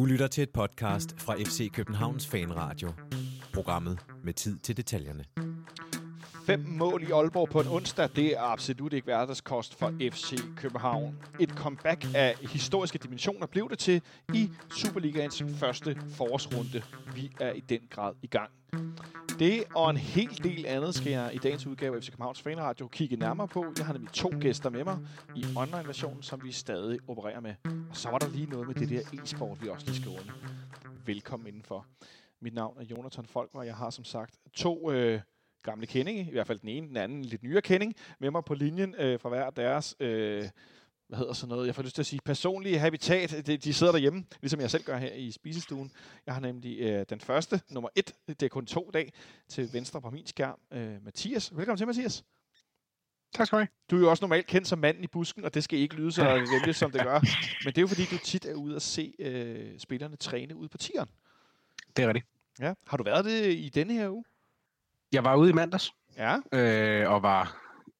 Du lytter til et podcast fra FC Københavns Fanradio. Programmet med tid til detaljerne. Fem mål i Aalborg på en onsdag, det er absolut ikke hverdagskost for FC København. Et comeback af historiske dimensioner blev det til i Superligaens første forårsrunde. Vi er i den grad i gang. Det og en hel del andet skal jeg i dagens udgave af FC Københavns Fanradio kigge nærmere på. Jeg har nemlig to gæster med mig i online-versionen, som vi stadig opererer med. Og så var der lige noget med det der e-sport, vi også lige skal runde. Velkommen indenfor. Mit navn er Jonathan Folk, og jeg har som sagt to øh, gamle kendinge, i hvert fald den ene, den anden lidt nyere kending, med mig på linjen øh, fra hver deres... Øh, hvad hedder sådan noget, jeg får lyst til at sige, personlige habitat, de, de sidder derhjemme, ligesom jeg selv gør her i spisestuen. Jeg har nemlig øh, den første, nummer et, det er kun to dag, til venstre på min skærm, øh, Mathias. Velkommen til, Mathias. Tak skal du have. Du er jo også normalt kendt som manden i busken, og det skal ikke lyde så venligt, som det gør. Men det er jo fordi, du tit er ude at se øh, spillerne træne ude på tieren. Det er rigtigt. Ja. Har du været det i denne her uge? Jeg var ude i mandags, Ja. øh, og var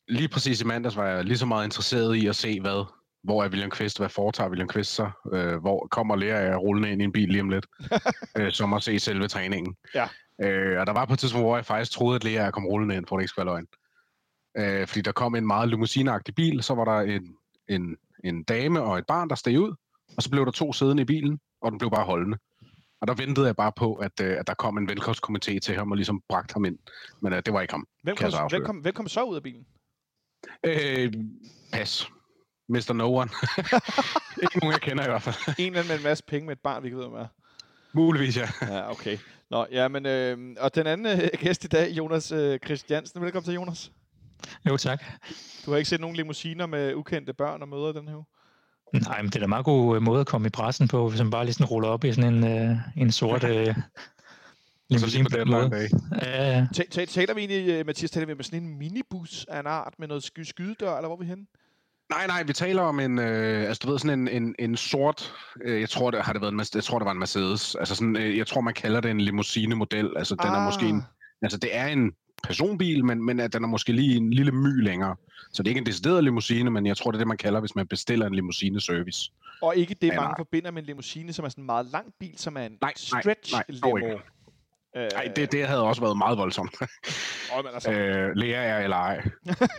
lige præcis i mandags var jeg lige så meget interesseret i at se, hvad, hvor er William Kvist, hvad foretager William Kvist så, øh, hvor kommer Lea af rullende ind i en bil lige om lidt, øh, som at se selve træningen. Ja. Øh, og der var på et tidspunkt, hvor jeg faktisk troede, at Lea kom rullende ind, for det ikke skal være løgn. Øh, fordi der kom en meget limousineagtig bil, så var der en, en, en dame og et barn, der steg ud, og så blev der to siddende i bilen, og den blev bare holdende. Og der ventede jeg bare på, at, øh, at der kom en velkomstkomité til ham og ligesom bragte ham ind. Men øh, det var ikke ham. Hvem jeg kom, hvem, kom, hvem kom så ud af bilen? Øh, pas. Mr. No One. ikke nogen, jeg kender i hvert fald. En eller anden med en masse penge med et barn, vi ikke ved, er. Muligvis, ja. Ja, okay. Nå, ja, men, øh, og den anden øh, gæst i dag, Jonas øh, Christiansen. Velkommen til, Jonas. Jo, tak. Du har ikke set nogen limousiner med ukendte børn og møder den her? Nej, men det er da en meget god øh, måde at komme i pressen på, hvis man bare lige sådan ruller op i sådan en, øh, en sort øh, Så lige på deadline måde. Ja, ja. Ta- ta- Taler vi egentlig, øh, Mathias, taler vi med sådan en minibus af en art med noget sky- skydedør, eller hvor er vi henne? Nej, nej, vi taler om en, øh, altså du ved, sådan en, en, en sort, øh, jeg tror, det har det været en, jeg tror, det var en Mercedes. Altså sådan, øh, jeg tror, man kalder det en limousine-model. Altså den er måske en, altså det er en personbil, men, men at den er måske lige en lille my længere. Så det er ikke en decideret limousine, men jeg tror, det er det, man kalder, hvis man bestiller en limousine-service. Og ikke det, Ja, mange nej. forbinder med en limousine, som er sådan en meget lang bil, som er en Nej, nej, stretch nej, dog limo. Ikke. Øh, Nej, det, det havde også været meget voldsomt. åh, men altså, øh, Lea er eller ej.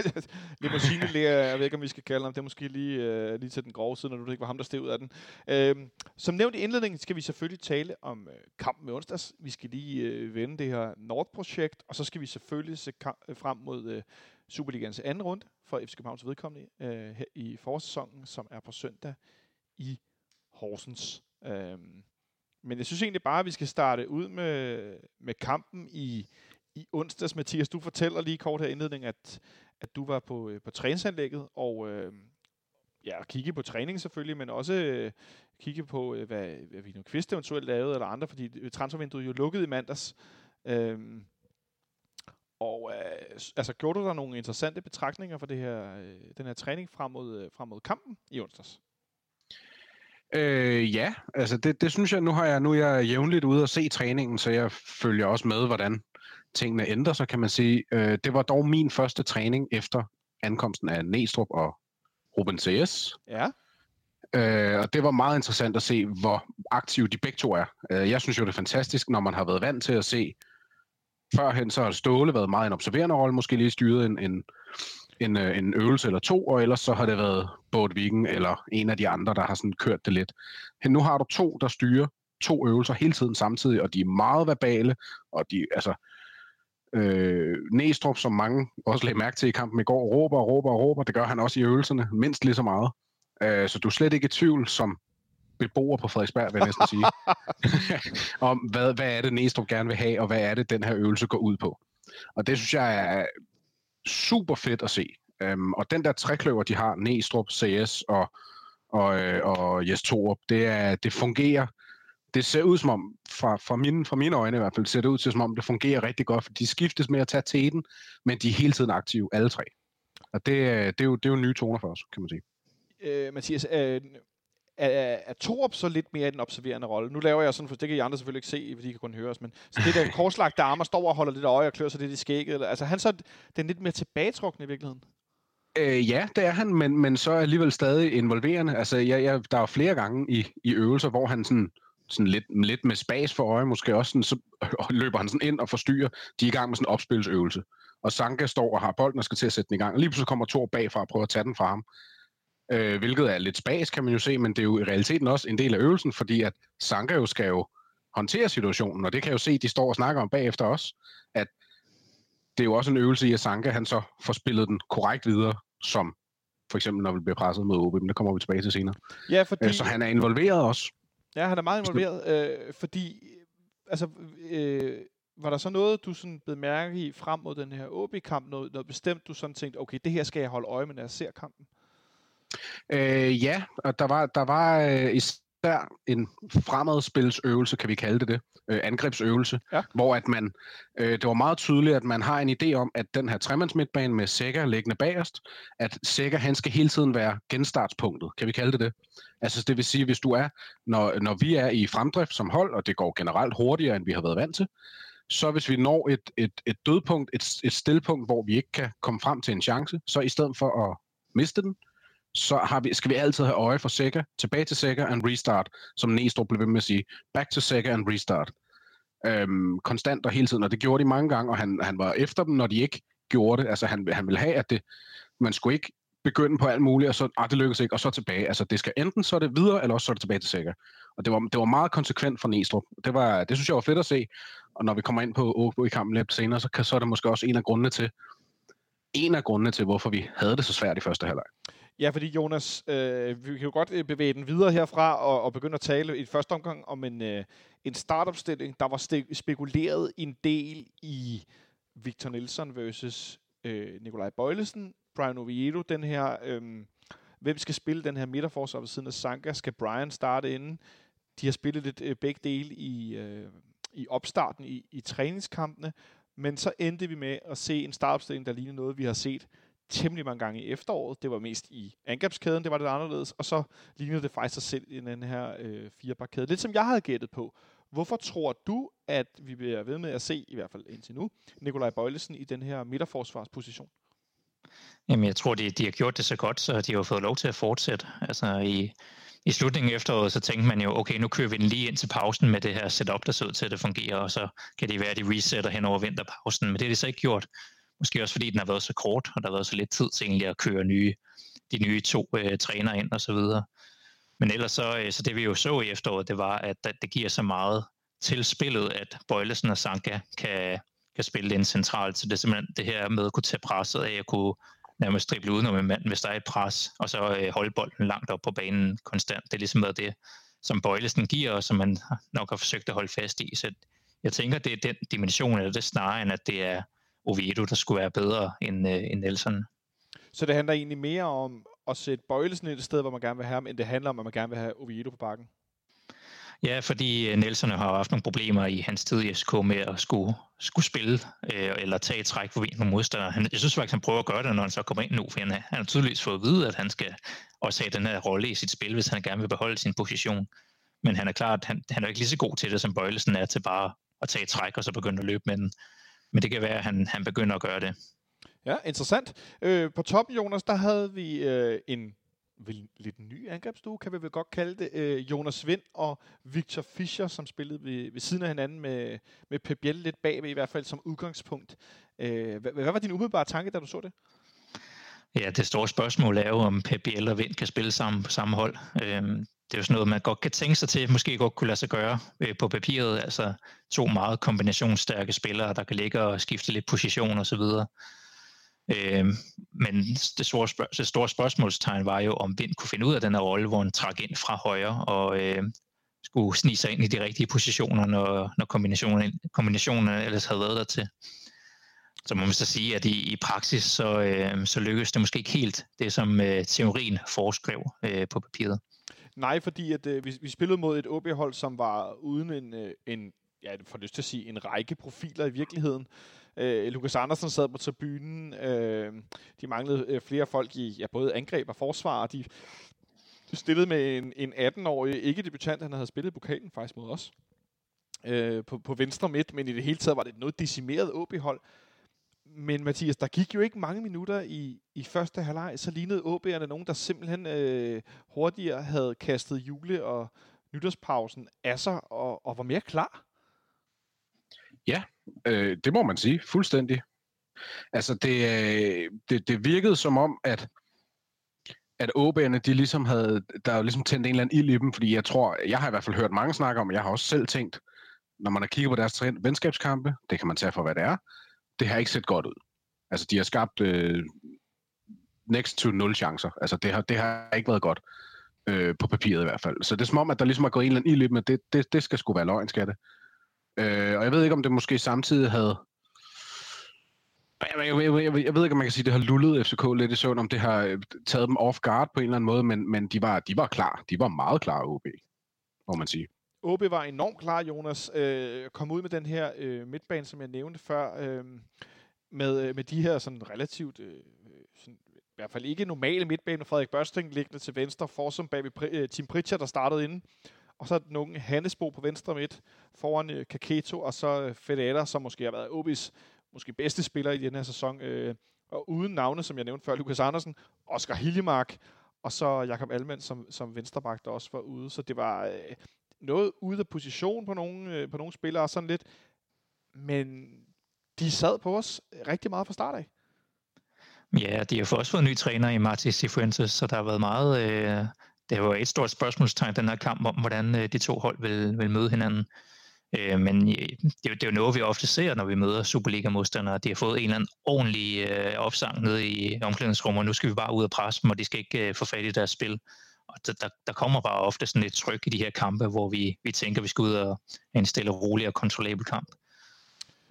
limousine, lærer, jeg ved ikke, om vi skal kalde ham, det er måske lige, øh, lige til den grove side, når du ikke var ham, der steg ud af den. Øh, som nævnt i indledningen, skal vi selvfølgelig tale om øh, kampen med onsdags. Vi skal lige øh, vende det her Nord-projekt, og så skal vi selvfølgelig se ka- frem mod øh, Superligans anden runde for FC Københavns vedkommende øh, her i forårssæsonen, som er på søndag i Horsens. Øh, men jeg synes egentlig bare, at vi skal starte ud med, med kampen i, i onsdags. Mathias, du fortæller lige kort her i indledningen, at, at du var på, øh, på træningsanlægget, og øh, ja, kigge på træning selvfølgelig, men også øh, kigge på, øh, hvad, hvad Vino Kvist eventuelt lavede, eller andre, fordi øh, transfervinduet jo lukkede i mandags. Øh, og øh, altså, gjorde du der nogle interessante betragtninger for det her, øh, den her træning frem mod, øh, frem mod kampen i onsdags? Øh, ja, altså det, det synes jeg, nu har jeg nu er jeg jævnligt ude og se træningen, så jeg følger også med, hvordan tingene ændrer sig, kan man sige. Øh, det var dog min første træning efter ankomsten af Næstrup og Ruben CS. Ja, Øh, og det var meget interessant at se, hvor aktive de begge to er. Øh, jeg synes jo, det er fantastisk, når man har været vant til at se førhen, så har Ståle været meget en observerende rolle, måske lige styret en, en, en, øh, en øvelse eller to, og ellers så har det været Bård Vigen eller en af de andre, der har sådan kørt det lidt. Men nu har du to, der styrer to øvelser hele tiden samtidig, og de er meget verbale, og de, altså, øh, Næstrup, som mange også lagde mærke til i kampen i går, råber og råber og råber, det gør han også i øvelserne, mindst lige så meget. Øh, så du er slet ikke i tvivl som beboer på Frederiksberg, vil jeg næsten sige, om hvad, hvad er det Næstrup gerne vil have, og hvad er det, den her øvelse går ud på. Og det synes jeg er super fedt at se. Øhm, og den der trækløver, de har, Næstrup, CS og, og, øh, og Jes Torup, det, er, det fungerer. Det ser ud som om, fra, fra, mine, fra mine øjne i hvert fald, ser det ud til som om, det fungerer rigtig godt, for de skiftes med at tage teten, men de er hele tiden aktive, alle tre. Og det, øh, det, er, jo, det er jo nye toner for os, kan man sige. øh, Mathias, øh, er, er, er Torup så lidt mere i den observerende rolle? Nu laver jeg sådan, for det kan I andre selvfølgelig ikke se, fordi I kan kun høre os, men så det der korslagte armer står og holder lidt øje og klør sig lidt i skægget. Eller, altså han så den lidt mere tilbagetrukne i virkeligheden? Øh, ja, det er han, men, men så alligevel stadig involverende. Altså, jeg, jeg, der er flere gange i, i øvelser, hvor han sådan sådan lidt, lidt med spas for øje, måske også sådan, så løber han sådan ind og forstyrrer. De er i gang med sådan en opspilsøvelse. Og Sanka står og har bolden og skal til at sætte den i gang. Og lige pludselig kommer Thor bagfra og prøver at tage den fra ham. Øh, hvilket er lidt spas, kan man jo se, men det er jo i realiteten også en del af øvelsen, fordi at Sanka jo skal jo håndtere situationen, og det kan jeg jo se, de står og snakker om bagefter også, at det er jo også en øvelse i, at Sanka han så får spillet den korrekt videre, som for eksempel når vi bliver presset mod OB, men det kommer vi tilbage til senere. Ja, fordi... Øh, så han er involveret også. Ja, han er meget involveret, øh, fordi altså, øh, var der så noget, du sådan blev mærke i frem mod den her OB-kamp, noget, noget bestemt, du sådan tænkte, okay, det her skal jeg holde øje med, når jeg ser kampen? Øh, ja, og der var, der var øh, især en fremadspilsøvelse, kan vi kalde det det, øh, angrebsøvelse, Ja. hvor at man, øh, det var meget tydeligt, at man har en idé om, at den her tremands midtbane med Sækker liggende bagerst, at Sækker han skal hele tiden være genstartspunktet, kan vi kalde det det? Altså det vil sige, hvis du er, når, når vi er i fremdrift som hold, og det går generelt hurtigere, end vi har været vant til, så hvis vi når et, et, et dødpunkt, et, et stillpunkt, hvor vi ikke kan komme frem til en chance, så i stedet for at miste den, så har vi, skal vi altid have øje for Sega, tilbage til Sega and restart, som Næstrup blev ved med at sige. Back to Sega and restart. Øhm, konstant og hele tiden, og det gjorde de mange gange, og han, han var efter dem, når de ikke gjorde det. Altså han, han ville have, at det, man skulle ikke begynde på alt muligt, og så, ah, det lykkedes ikke, og så tilbage. Altså det skal enten så er det videre, eller også så er det tilbage til Sega. Og det var, det var meget konsekvent for Næstrup. Det, var, det synes jeg var fedt at se, og når vi kommer ind på OB i kampen lidt senere, så, kan, så er det måske også en af grundene til, en af grundene til, hvorfor vi havde det så svært i første halvleg. Ja, fordi Jonas, øh, vi kan jo godt øh, bevæge den videre herfra og, og begynde at tale i første omgang om en, øh, en startopstilling, der var ste- spekuleret en del i Victor Nielsen versus øh, Nikolaj Bøjlesen, Brian Oviedo, den her, øh, hvem skal spille den her midterforsvar ved siden af Sanka? Skal Brian starte inden? De har spillet lidt øh, begge dele i, øh, i opstarten i, i træningskampene, men så endte vi med at se en startopstilling, der ligner noget, vi har set temmelig mange gange i efteråret. Det var mest i angrebskæden, det var lidt anderledes, og så lignede det faktisk sig selv i den her øh, firebarkæde. Lidt som jeg havde gættet på. Hvorfor tror du, at vi bliver ved med at se, i hvert fald indtil nu, Nikolaj Bøjlesen i den her midterforsvarsposition? Jamen, jeg tror, de, de har gjort det så godt, så de har fået lov til at fortsætte. Altså, i, i slutningen af efteråret, så tænkte man jo, okay, nu kører vi den lige ind til pausen med det her setup, der ser ud til at det fungerer, og så kan det være, at de resetter hen over vinterpausen. Men det har de så ikke gjort. Måske også fordi den har været så kort, og der har været så lidt tid til egentlig at køre nye, de nye to øh, træner ind og så videre. Men ellers så, øh, så det vi jo så i efteråret, det var, at, at det giver så meget til spillet, at Bøjlesen og Sanka kan, kan spille ind centralt. Så det er simpelthen det her med at kunne tage presset af, at kunne nærmest drible udenom en mand, hvis der er et pres, og så øh, holde bolden langt op på banen konstant. Det er ligesom været det, som Bøjlesen giver, og som man nok har forsøgt at holde fast i. Så jeg tænker, det er den dimension, eller det snarere, end at det er Oviedo, der skulle være bedre end, øh, end Nelson. Så det handler egentlig mere om at sætte Bøjlesen et sted, hvor man gerne vil have ham, end det handler om, at man gerne vil have Oviedo på bakken? Ja, fordi øh, Nelson har haft nogle problemer i hans tid i SK med at skulle, skulle spille øh, eller tage et træk forbi nogle modstandere. Han, jeg synes faktisk, han prøver at gøre det, når han så kommer ind nu, for han, han har tydeligvis fået at vide, at han skal også have den her rolle i sit spil, hvis han gerne vil beholde sin position. Men han er klart, han, han er ikke lige så god til det, som Bøjlesen er til bare at tage et træk og så begynde at løbe med den. Men det kan være, at han, han begynder at gøre det. Ja, interessant. Øh, på toppen, Jonas, der havde vi øh, en vel, lidt ny angrebsstue, kan vi vel godt kalde det. Øh, Jonas Vind og Victor Fischer, som spillede ved, ved siden af hinanden med, med Pep Biel lidt bagved, i hvert fald som udgangspunkt. Øh, hvad, hvad var din umiddelbare tanke, da du så det? Ja, det store spørgsmål er jo, om Pep Biel og Vind kan spille sammen på samme hold. Øhm, det er jo sådan noget, man godt kan tænke sig til, måske godt kunne lade sig gøre øh, på papiret. Altså to meget kombinationsstærke spillere, der kan ligge og skifte lidt position og så videre. Øh, men det store, spørg- det store spørgsmålstegn var jo, om Vind kunne finde ud af den her rolle, hvor han trak ind fra højre og øh, skulle snige sig ind i de rigtige positioner, når, når kombinationen, kombinationen ellers havde været der til. Så må man så sige, at i, i praksis, så, øh, så lykkedes det måske ikke helt, det som øh, teorien foreskrev øh, på papiret. Nej, fordi at, øh, vi, vi spillede mod et OB-hold, som var uden en, øh, en ja, for får lyst til at sige, en række profiler i virkeligheden. Øh, Lukas Andersen sad på tribunen. Øh, de manglede øh, flere folk i ja, både angreb og forsvar. De stillede med en, en 18-årig ikke-debutant, han havde spillet i pokalen faktisk mod os. Øh, på, på venstre midt, men i det hele taget var det et noget decimeret OB-hold. Men Mathias, der gik jo ikke mange minutter i, i første halvleg, så lignede AB'erne nogen, der simpelthen øh, hurtigere havde kastet Jule og nytårspausen af sig og, og var mere klar? Ja, øh, det må man sige. Fuldstændig. Altså, det, øh, det, det virkede som om, at at OB'erne, de ligesom havde, der er ligesom tændt en eller anden ild i dem, fordi jeg tror, jeg har i hvert fald hørt mange snakke om, og jeg har også selv tænkt, når man har kigget på deres venskabskampe, det kan man tage for, hvad det er, det har ikke set godt ud. Altså, de har skabt øh, next to nul chancer. Altså, det har, det har ikke været godt. Øh, på papiret i hvert fald. Så det er som om, at der ligesom er gået en eller anden i i dem, det, det, det skal sgu være løgn, skal det. Øh, og jeg ved ikke, om det måske samtidig havde jeg, jeg, jeg, jeg, jeg ved ikke, om man kan sige, at det har lullet FCK lidt i søvn, om det har øh, taget dem off guard på en eller anden måde, men, men de, var, de var klar. De var meget klar, OB, må man sige. OB var enormt klar, Jonas. Øh, kom ud med den her øh, midtbane, som jeg nævnte før, øh, med, øh, med de her sådan relativt, øh, sådan, i hvert fald ikke normale midtbane, Frederik Børsting liggende til venstre, Forsum bag ved øh, Tim Pritchard, der startede inden. Og så den unge Hannesbo på venstre midt, foran øh, Kaketo, og så øh, Federa, som måske har været OB's måske bedste spiller i den her sæson. Øh, og uden navne, som jeg nævnte før, Lukas Andersen, Oscar Hillemark, og så Jakob Almand som, som venstreback, der også var ude. Så det var øh, noget ude af position på nogle, øh, på nogle spillere, sådan lidt. Men de sad på os rigtig meget fra start af. Ja, de har også fået en ny træner i Martin Cifuentes, så der har været meget... Øh, det var et stort spørgsmålstegn, den her kamp, om hvordan øh, de to hold vil, vil møde hinanden. Øh, men øh, det, det er jo noget, vi ofte ser, når vi møder Superliga-modstandere. De har fået en eller anden ordentlig øh, opsang nede i omklædningsrummet, og nu skal vi bare ud og presse dem, og de skal ikke øh, få fat i deres spil. Og der, der, der kommer bare ofte sådan et tryk i de her kampe, hvor vi, vi tænker, at vi skal ud og en stille, rolig og kontrollabel kamp.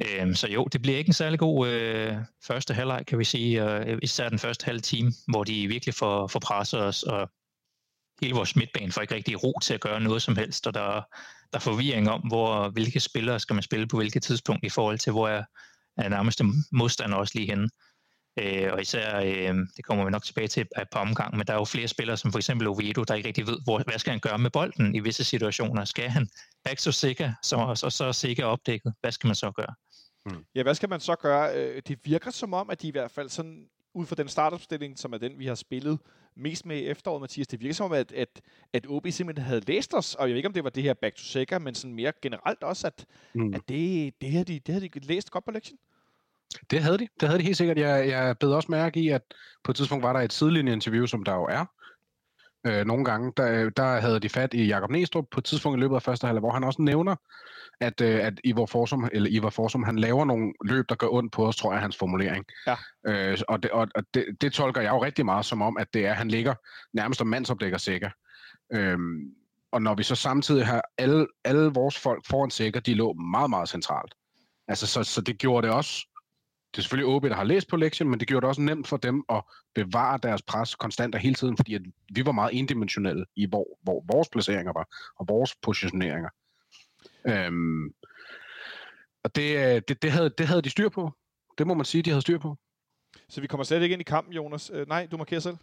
Øhm, så jo, det bliver ikke en særlig god øh, første halvleg, kan vi sige, og øh, især den første halve time, hvor de virkelig får, får presset os, og hele vores midtbane får ikke rigtig ro til at gøre noget som helst, og der, der er forvirring om, hvor, hvilke spillere skal man spille på hvilket tidspunkt i forhold til, hvor er, er nærmeste modstander også lige henne. Øh, og især, øh, det kommer vi nok tilbage til par omgang, men der er jo flere spillere, som for eksempel Oviedo, der ikke rigtig ved, hvor, hvad skal han gøre med bolden i visse situationer. Skal han back to sikker, så, og så, så sikker opdækket? Hvad skal man så gøre? Hmm. Ja, hvad skal man så gøre? Øh, det virker som om, at de i hvert fald sådan ud fra den startopstilling, som er den, vi har spillet mest med i efteråret, Mathias, det virker som om, at, at, at OB simpelthen havde læst os, og jeg ved ikke, om det var det her back to Sega, men sådan mere generelt også, at, mm. at det, det, her, de, det havde de læst godt på lektien. Det havde de. Det havde de helt sikkert. Jeg, jeg bed også mærke i, at på et tidspunkt var der et sidelinjeinterview, som der jo er, øh, nogle gange, der, der havde de fat i Jakob Næstrup på et tidspunkt i løbet af første halvleg, hvor han også nævner, at, øh, at Ivar Forsum, eller Ivar Forsum, han laver nogle løb, der gør ondt på os, tror jeg, hans formulering. Ja. Øh, og det, og, og det, det, tolker jeg jo rigtig meget som om, at det er, at han ligger nærmest om mandsopdækker sikker. Øhm, og når vi så samtidig har alle, alle vores folk foran sikker, de lå meget, meget centralt. Altså, så, så det gjorde det også det er selvfølgelig OB, der har læst på lektien, men det gjorde det også nemt for dem at bevare deres pres konstant og hele tiden, fordi at vi var meget endimensionelle i, hvor, hvor vores placeringer var, og vores positioneringer. Øhm, og det, det, det, havde, det havde de styr på. Det må man sige, de havde styr på. Så vi kommer slet ikke ind i kampen, Jonas. Øh, nej, du markerer selv.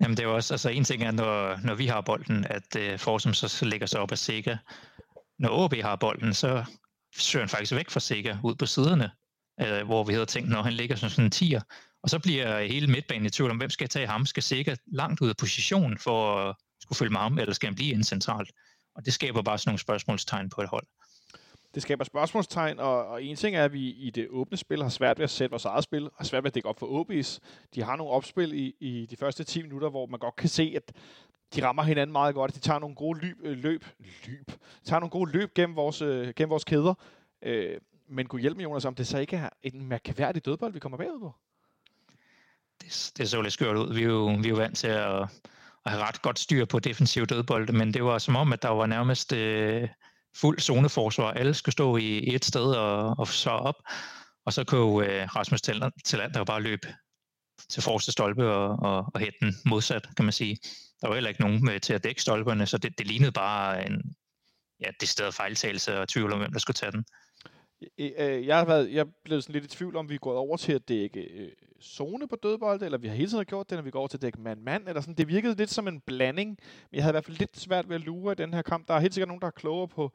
Jamen det er også, altså en ting er, når, når vi har bolden, at uh, Forsum så, så lægger sig op af Sega. Når OB har bolden, så søger han faktisk væk fra Sega ud på siderne øh, hvor vi havde tænkt, når han ligger som sådan en tier, og så bliver hele midtbanen i tvivl om, hvem skal tage ham, skal sikkert langt ud af position for at skulle følge med ham, eller skal han blive ind centralt? Og det skaber bare sådan nogle spørgsmålstegn på et hold. Det skaber spørgsmålstegn, og, og en ting er, at vi i det åbne spil har svært ved at sætte vores eget spil, og svært ved at dække op for OB's. De har nogle opspil i, i de første 10 minutter, hvor man godt kan se, at de rammer hinanden meget godt. De tager nogle gode løb, øh, løb, løb. De tager nogle gode løb gennem vores, øh, gennem vores kæder. Øh, men kunne hjælpe Jonas, om det så ikke er en mærkværdig dødbold, vi kommer bagud på? Det, det så lidt skørt ud. Vi er jo, vi er jo vant til at, at have ret godt styr på defensiv dødbold, men det var som om, at der var nærmest øh, fuld zoneforsvar. Alle skulle stå i et sted og, og så op, og så kunne øh, Rasmus Tillander jo bare løbe til forreste stolpe og, og, og hætte den modsat, kan man sige. Der var heller ikke nogen med til at dække stolperne, så det, det lignede bare en ja, det sted fejltagelse og tvivl om, hvem der skulle tage den. Øh, jeg har været, jeg blev sådan lidt i tvivl om, vi er gået over til at dække øh, zone på dødbolde, eller vi har hele tiden gjort det, når vi går over til at dække mand-mand, eller sådan. Det virkede lidt som en blanding, men jeg havde i hvert fald lidt svært ved at lure i den her kamp. Der er helt sikkert nogen, der er klogere på,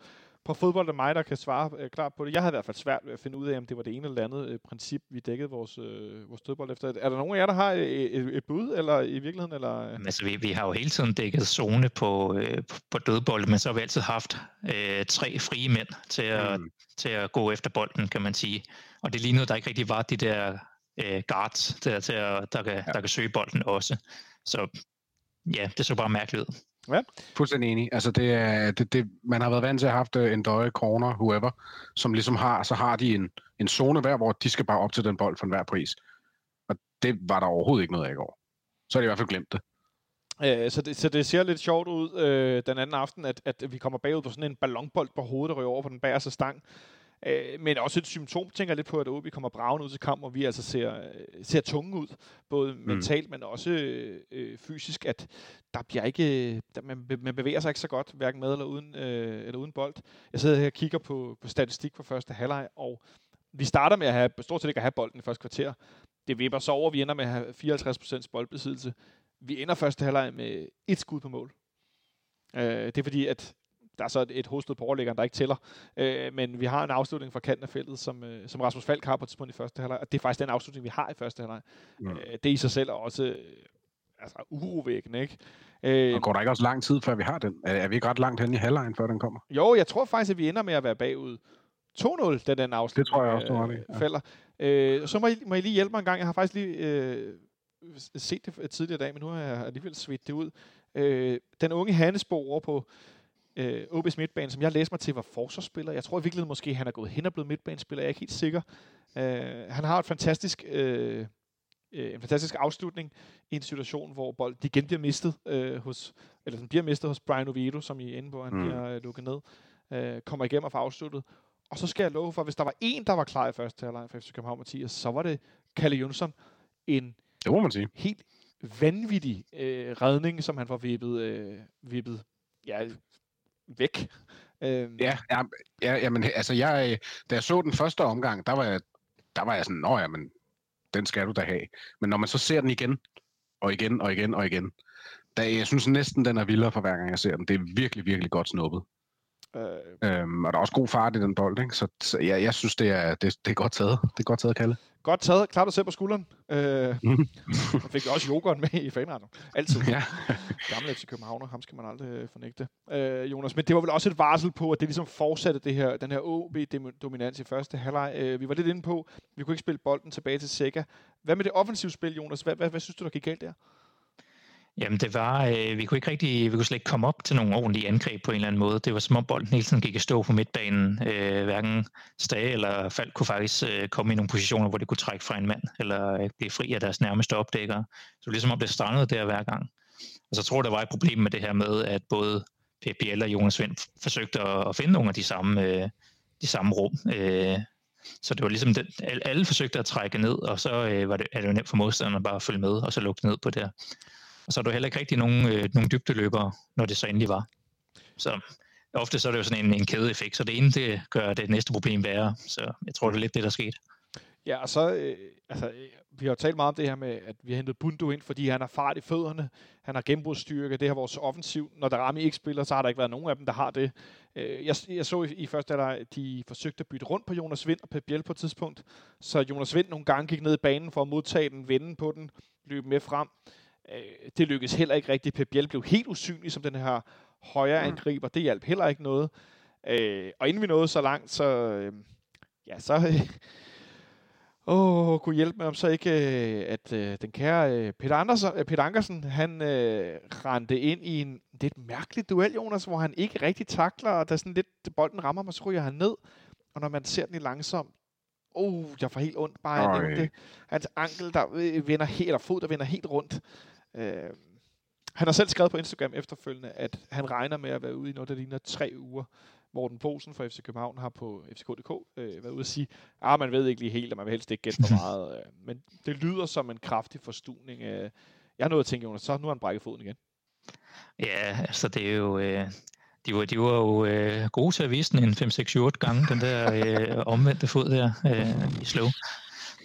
på fodbold end mig, der kan svare øh, klart på det. Jeg havde i hvert fald svært ved at finde ud af, om det var det ene eller andet øh, princip, vi dækkede vores, øh, vores dødbold efter. Er der nogen af jer, der har et, et, et bud, eller i virkeligheden? Eller? Men altså, vi, vi har jo hele tiden dækket zone på, øh, på dødbold, men så har vi altid haft øh, tre frie mænd til at, mm. til at gå efter bolden, kan man sige. Og det lignede, der ikke rigtig var de der øh, guards, der, til at, der, kan, ja. der kan søge bolden også. Så ja, det så bare mærkeligt ud. Ja. Fuldstændig enig. Altså det er, det, det, man har været vant til at have haft øh, en døje, corner, whoever, som ligesom har, så har de en, en zone hver, hvor de skal bare op til den bold for enhver pris. Og det var der overhovedet ikke noget af i går. Så har de i hvert fald glemt det. Øh, så, det, så det ser lidt sjovt ud øh, den anden aften, at, at vi kommer bagud på sådan en ballonbold på hovedet, der ryger over på den bagerste stang. Øh, men også et symptom, tænker jeg lidt på, at OB kommer braven ud til kamp, og vi altså ser, ser tunge ud, både mm. mentalt, men også øh, fysisk, at der bliver ikke, der, man, man bevæger sig ikke så godt, hverken med eller uden, øh, eller uden bold. Jeg sidder her og kigger på, på statistik for første halvleg, og vi starter med at have, stort set ikke at have bolden i første kvarter. Det vipper så over, vi ender med at have 54% boldbesiddelse. Vi ender første halvleg med et skud på mål. Øh, det er fordi, at der er så et, et hovedstød på overlæggeren, der ikke tæller. Øh, men vi har en afslutning fra kanten af feltet, som, øh, som Rasmus Falk har på et tidspunkt i første halvleg. Og det er faktisk den afslutning, vi har i første halvleg. Mm. Øh, det i sig selv er også øh, altså, urovækkende, ikke? Øh, og går der ikke også lang tid, før vi har den? Er, er vi ikke ret langt hen i halvlejen, før den kommer? Jo, jeg tror faktisk, at vi ender med at være bagud 2-0, da den afslutning det tror jeg også, øh, ja. falder. Øh, så må I, må I lige hjælpe mig en gang. Jeg har faktisk lige øh, set det tidligere dag, men nu har jeg alligevel svedt det ud. Øh, den unge Hannesbo over på øh, OB's midtbane, som jeg læste mig til, var forsvarsspiller. Jeg tror i virkeligheden måske, han er gået hen og blevet midtbanespiller. Jeg er ikke helt sikker. Øh, han har et fantastisk, øh, øh, en fantastisk afslutning i en situation, hvor bolden igen bliver mistet øh, hos, eller den bliver mistet hos Brian Oviedo, som I er inde på, han mm. bliver øh, lukket ned. Øh, kommer igennem og får afsluttet. Og så skal jeg love for, hvis der var en, der var klar i første halvleg for FC København Mathias, så var det Kalle Jønsson. En det må man sige. helt vanvittig øh, redning, som han får vippet, øh, vippet ja, væk. Øh. Ja, ja, ja jamen, altså jeg, da jeg så den første omgang, der var jeg, der var jeg sådan, nå ja, men den skal du da have. Men når man så ser den igen, og igen, og igen, og igen, da jeg synes næsten, den er vildere for hver gang jeg ser den. Det er virkelig, virkelig godt snuppet. Øh, øhm, og der er også god fart i den bold, ikke? så, så ja, jeg synes, det er, det, det er godt taget. Det er godt taget, Kalle. Godt taget. Klar dig selv på skulderen. Øh, mm. fik også yoghurt med i fanretten. Altid. Ja. Gamle FC Københavner, ham skal man aldrig øh, fornægte. Øh, Jonas, men det var vel også et varsel på, at det ligesom fortsatte det her, den her OB-dominans i første halvleg. Øh, vi var lidt inde på, vi kunne ikke spille bolden tilbage til Sega. Hvad med det offensive spil, Jonas? Hvad, hvad, hvad synes du, der gik galt der? Jamen det var, øh, vi kunne ikke rigtig, vi kunne slet ikke komme op til nogle ordentlige angreb på en eller anden måde. Det var som om bolden hele tiden gik i stå på midtbanen. Øh, hverken Stage eller Falk kunne faktisk øh, komme i nogle positioner, hvor de kunne trække fra en mand, eller øh, blive fri af deres nærmeste opdækkere. Så det var ligesom om det strandede der hver gang. Og så tror jeg, der var et problem med det her med, at både PPL og Jonas Vind forsøgte at, at finde nogle af de samme, øh, de samme rum. Øh, så det var ligesom, den, alle forsøgte at trække ned, og så øh, var det, er det jo nemt for modstanderne bare at følge med, og så lukke ned på det her. Og så er du heller ikke rigtig nogen, øh, nogen dybdeløbere, når det så endelig var. Så ofte så er det jo sådan en, en kædeeffekt, så det ene det gør det næste problem værre. Så jeg tror, det er lidt det, der skete. Ja, og så, øh, altså, øh, vi har jo talt meget om det her med, at vi har hentet Bundu ind, fordi han har fart i fødderne, han har gennembrudsstyrke, det har vores offensiv. Når der Rami ikke spiller, så har der ikke været nogen af dem, der har det. Øh, jeg, jeg så i, i første at de forsøgte at bytte rundt på Jonas Vind og Pep Biel på et tidspunkt, så Jonas Vind nogle gange gik ned i banen for at modtage den, vende på den, løbe med frem. Øh, det lykkedes heller ikke rigtigt. Pep Biel blev helt usynlig som den her højre angriber. Det hjalp heller ikke noget. Øh, og inden vi nåede så langt, så... Øh, ja, så... Øh, Åh, oh, kunne hjælpe mig om så ikke, øh, at øh, den kære øh, Peter, Andersen, øh, Peter Ankersen, han øh, rendte ind i en lidt mærkelig duel, Jonas, hvor han ikke rigtig takler, og der sådan lidt, bolden rammer mig, så ryger han ned. Og når man ser den i langsom, oh, jeg får helt ondt bare af det. Hans ankel, der øh, vender helt, eller fod, der vender helt rundt. Øh, han har selv skrevet på Instagram efterfølgende, at han regner med at være ude i noget, der ligner tre uger. Morten Posen fra FC København har på FCK.dk øh, været ude at sige, at ah, man ved ikke lige helt, og man vil helst ikke gætte for meget. Øh, men det lyder som en kraftig forstuning. Øh. Jeg har nået at tænke, Jonas, så nu har han brækket foden igen. Ja, altså det er jo... Øh, de var, de var jo øh, gode til at vise den en 5, 6, 7, 8 gange, den der øh, omvendte fod der øh, i slow.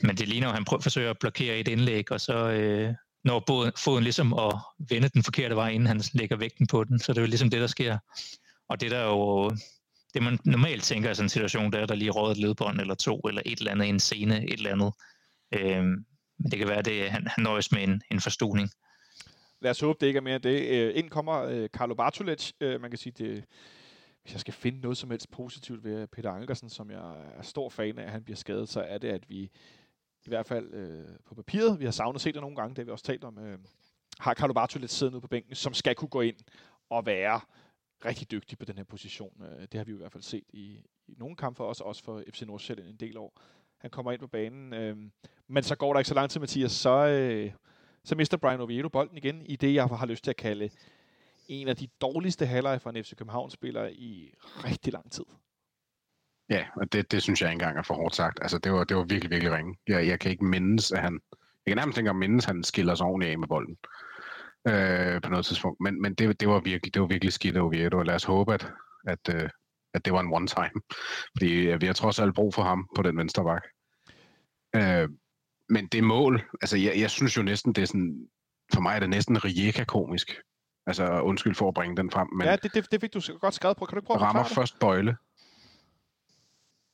Men det ligner jo, at han prøver, forsøger at blokere et indlæg, og så, øh, når båden, foden ligesom at vende den forkerte vej, inden han lægger vægten på den. Så det er jo ligesom det, der sker. Og det der jo, det man normalt tænker i sådan en situation, der er der lige rådet et ledbånd eller to, eller et eller andet, en scene, et eller andet. Øhm, men det kan være, at han, han nøjes med en, en forstuning. Lad os håbe, det ikke er mere det. Øh, ind kommer øh, Carlo Bartolec. Øh, man kan sige, det, hvis jeg skal finde noget som helst positivt ved Peter Ankersen, som jeg er stor fan af, at han bliver skadet, så er det, at vi i hvert fald øh, på papiret, vi har savnet set det nogle gange, det har vi også talt om, øh, har Carlo Bartolec siddende på bænken, som skal kunne gå ind og være rigtig dygtig på den her position. Øh, det har vi i hvert fald set i, i nogle kampe, også, også for FC Nordsjælland en del år. Han kommer ind på banen, øh, men så går der ikke så lang tid, Mathias, så, øh, så mister Brian Oviedo bolden igen i det, jeg har lyst til at kalde en af de dårligste halvleje for en FC København-spiller i rigtig lang tid. Ja, og det, det synes jeg ikke engang er for hårdt sagt. Altså, det var, det var virkelig, virkelig ringe. Jeg, jeg kan ikke mindes, at han... Jeg kan nærmest tænke at mindes, at han skiller sig ordentligt af med bolden øh, på noget tidspunkt. Men, men det, det, var virkelig, det var virkelig skidt af Oviedo, og lad os håbe, at, at, øh, at det var en one-time. Fordi vi har trods alt brug for ham på den venstre bak. Øh, men det mål, altså jeg, jeg synes jo næsten, det er sådan, for mig er det næsten Rijeka-komisk. Altså undskyld for at bringe den frem. Men ja, det, det, det fik du godt skrevet på. Kan du ikke prøve at rammer først bøjle.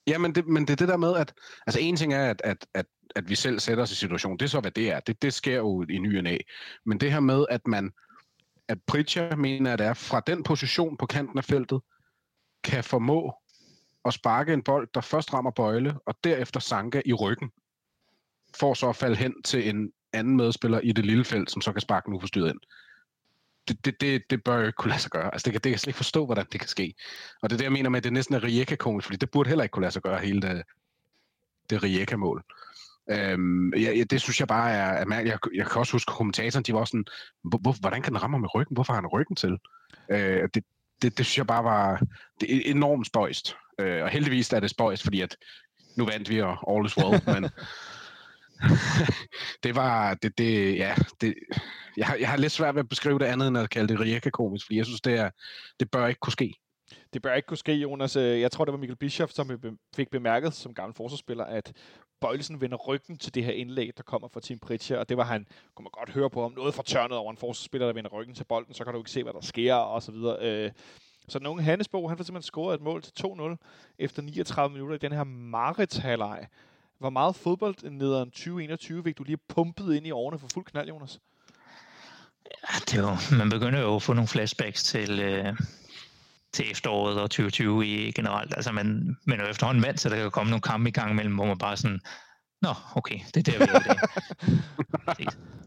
Ja, men det, men det er det der med, at altså en ting er, at, at, at, at vi selv sætter os i situationen. Det er så, hvad det er. Det, det sker jo i ny og. Men det her med, at man at Pritcha mener, at det er fra den position på kanten af feltet, kan formå at sparke en bold, der først rammer bøjle, og derefter sanke i ryggen for så at falde hen til en anden medspiller i det lille felt, som så kan sparke den uforstyrret ind. Det, det, det, det bør jo ikke kunne lade sig gøre. Altså, det, kan, det kan slet ikke forstå, hvordan det kan ske. Og det er det, jeg mener med, at det næsten er Rijeka-komisk, fordi det burde heller ikke kunne lade sig gøre, hele det, det Rijeka-mål. Øhm, ja, ja, det synes jeg bare er, er mærkeligt. Jeg, jeg kan også huske, kommentatoren, de var sådan, hvor, hvordan kan den ramme med ryggen? Hvorfor har han ryggen til? Øh, det, det, det synes jeg bare var det er enormt spøjst. Øh, og heldigvis er det spøjst, fordi at nu vandt vi, og all is well, men det var, det, det, ja, det, jeg, har, jeg har lidt svært ved at beskrive det andet, end at kalde det Rijeka-komisk, fordi jeg synes, det, er, det bør ikke kunne ske. Det bør ikke kunne ske, Jonas. Øh, jeg tror, det var Michael Bischoff, som fik bemærket som gammel forsvarsspiller, at Bøjlesen vender ryggen til det her indlæg, der kommer fra Tim Pritchard, og det var han, kunne man godt høre på ham, noget fortørnet over en forsvarsspiller, der vender ryggen til bolden, så kan du ikke se, hvad der sker, og så videre. Øh, så den unge Hannesbo, han får simpelthen scoret et mål til 2-0 efter 39 minutter i den her Marit-halvleg, hvor meget fodbold nederen 2021 fik du lige pumpet ind i årene for fuld knald, Jonas? Ja, det jo, man begynder jo at få nogle flashbacks til, øh, til efteråret og 2020 i generelt. Altså, man, man er jo efterhånden vant at der kan komme nogle kampe i gang imellem, hvor man bare sådan, Nå, okay, det er der, vi er i dag.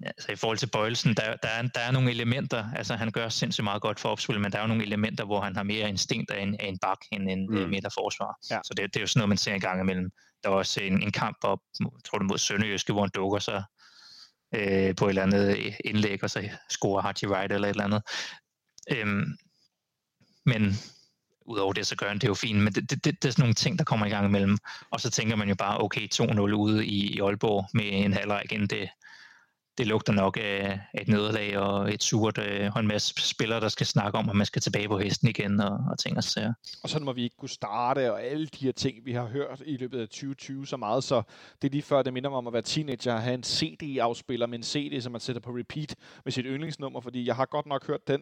altså, I forhold til Bøjelsen, der, der, er, der er nogle elementer, altså han gør sindssygt meget godt for opspil, men der er jo nogle elementer, hvor han har mere instinkt af en, af en bak end en mm. midterforsvar. Ja. Så det, det er jo sådan noget, man ser en gang imellem. Der var også en, en kamp op, tror du, mod Sønderjyske, hvor han dukker sig øh, på et eller andet øh, indlæg, og så scorer Haji Wright eller et eller andet. Øhm, men udover det, så gør han det jo fint, men det, det, det, det er sådan nogle ting, der kommer i gang imellem. Og så tænker man jo bare, okay, 2-0 ude i, i Aalborg med en halvleg inden det, det lugter nok af et nederlag og et surt, øh, og en masse spillere, der skal snakke om, at man skal tilbage på hesten igen og, og ting og sager. Og sådan må vi ikke kunne starte, og alle de her ting, vi har hørt i løbet af 2020 så meget, så det er lige før, det minder mig om at være teenager, og have en CD-afspiller med en CD, som man sætter på repeat med sit yndlingsnummer, fordi jeg har godt nok hørt den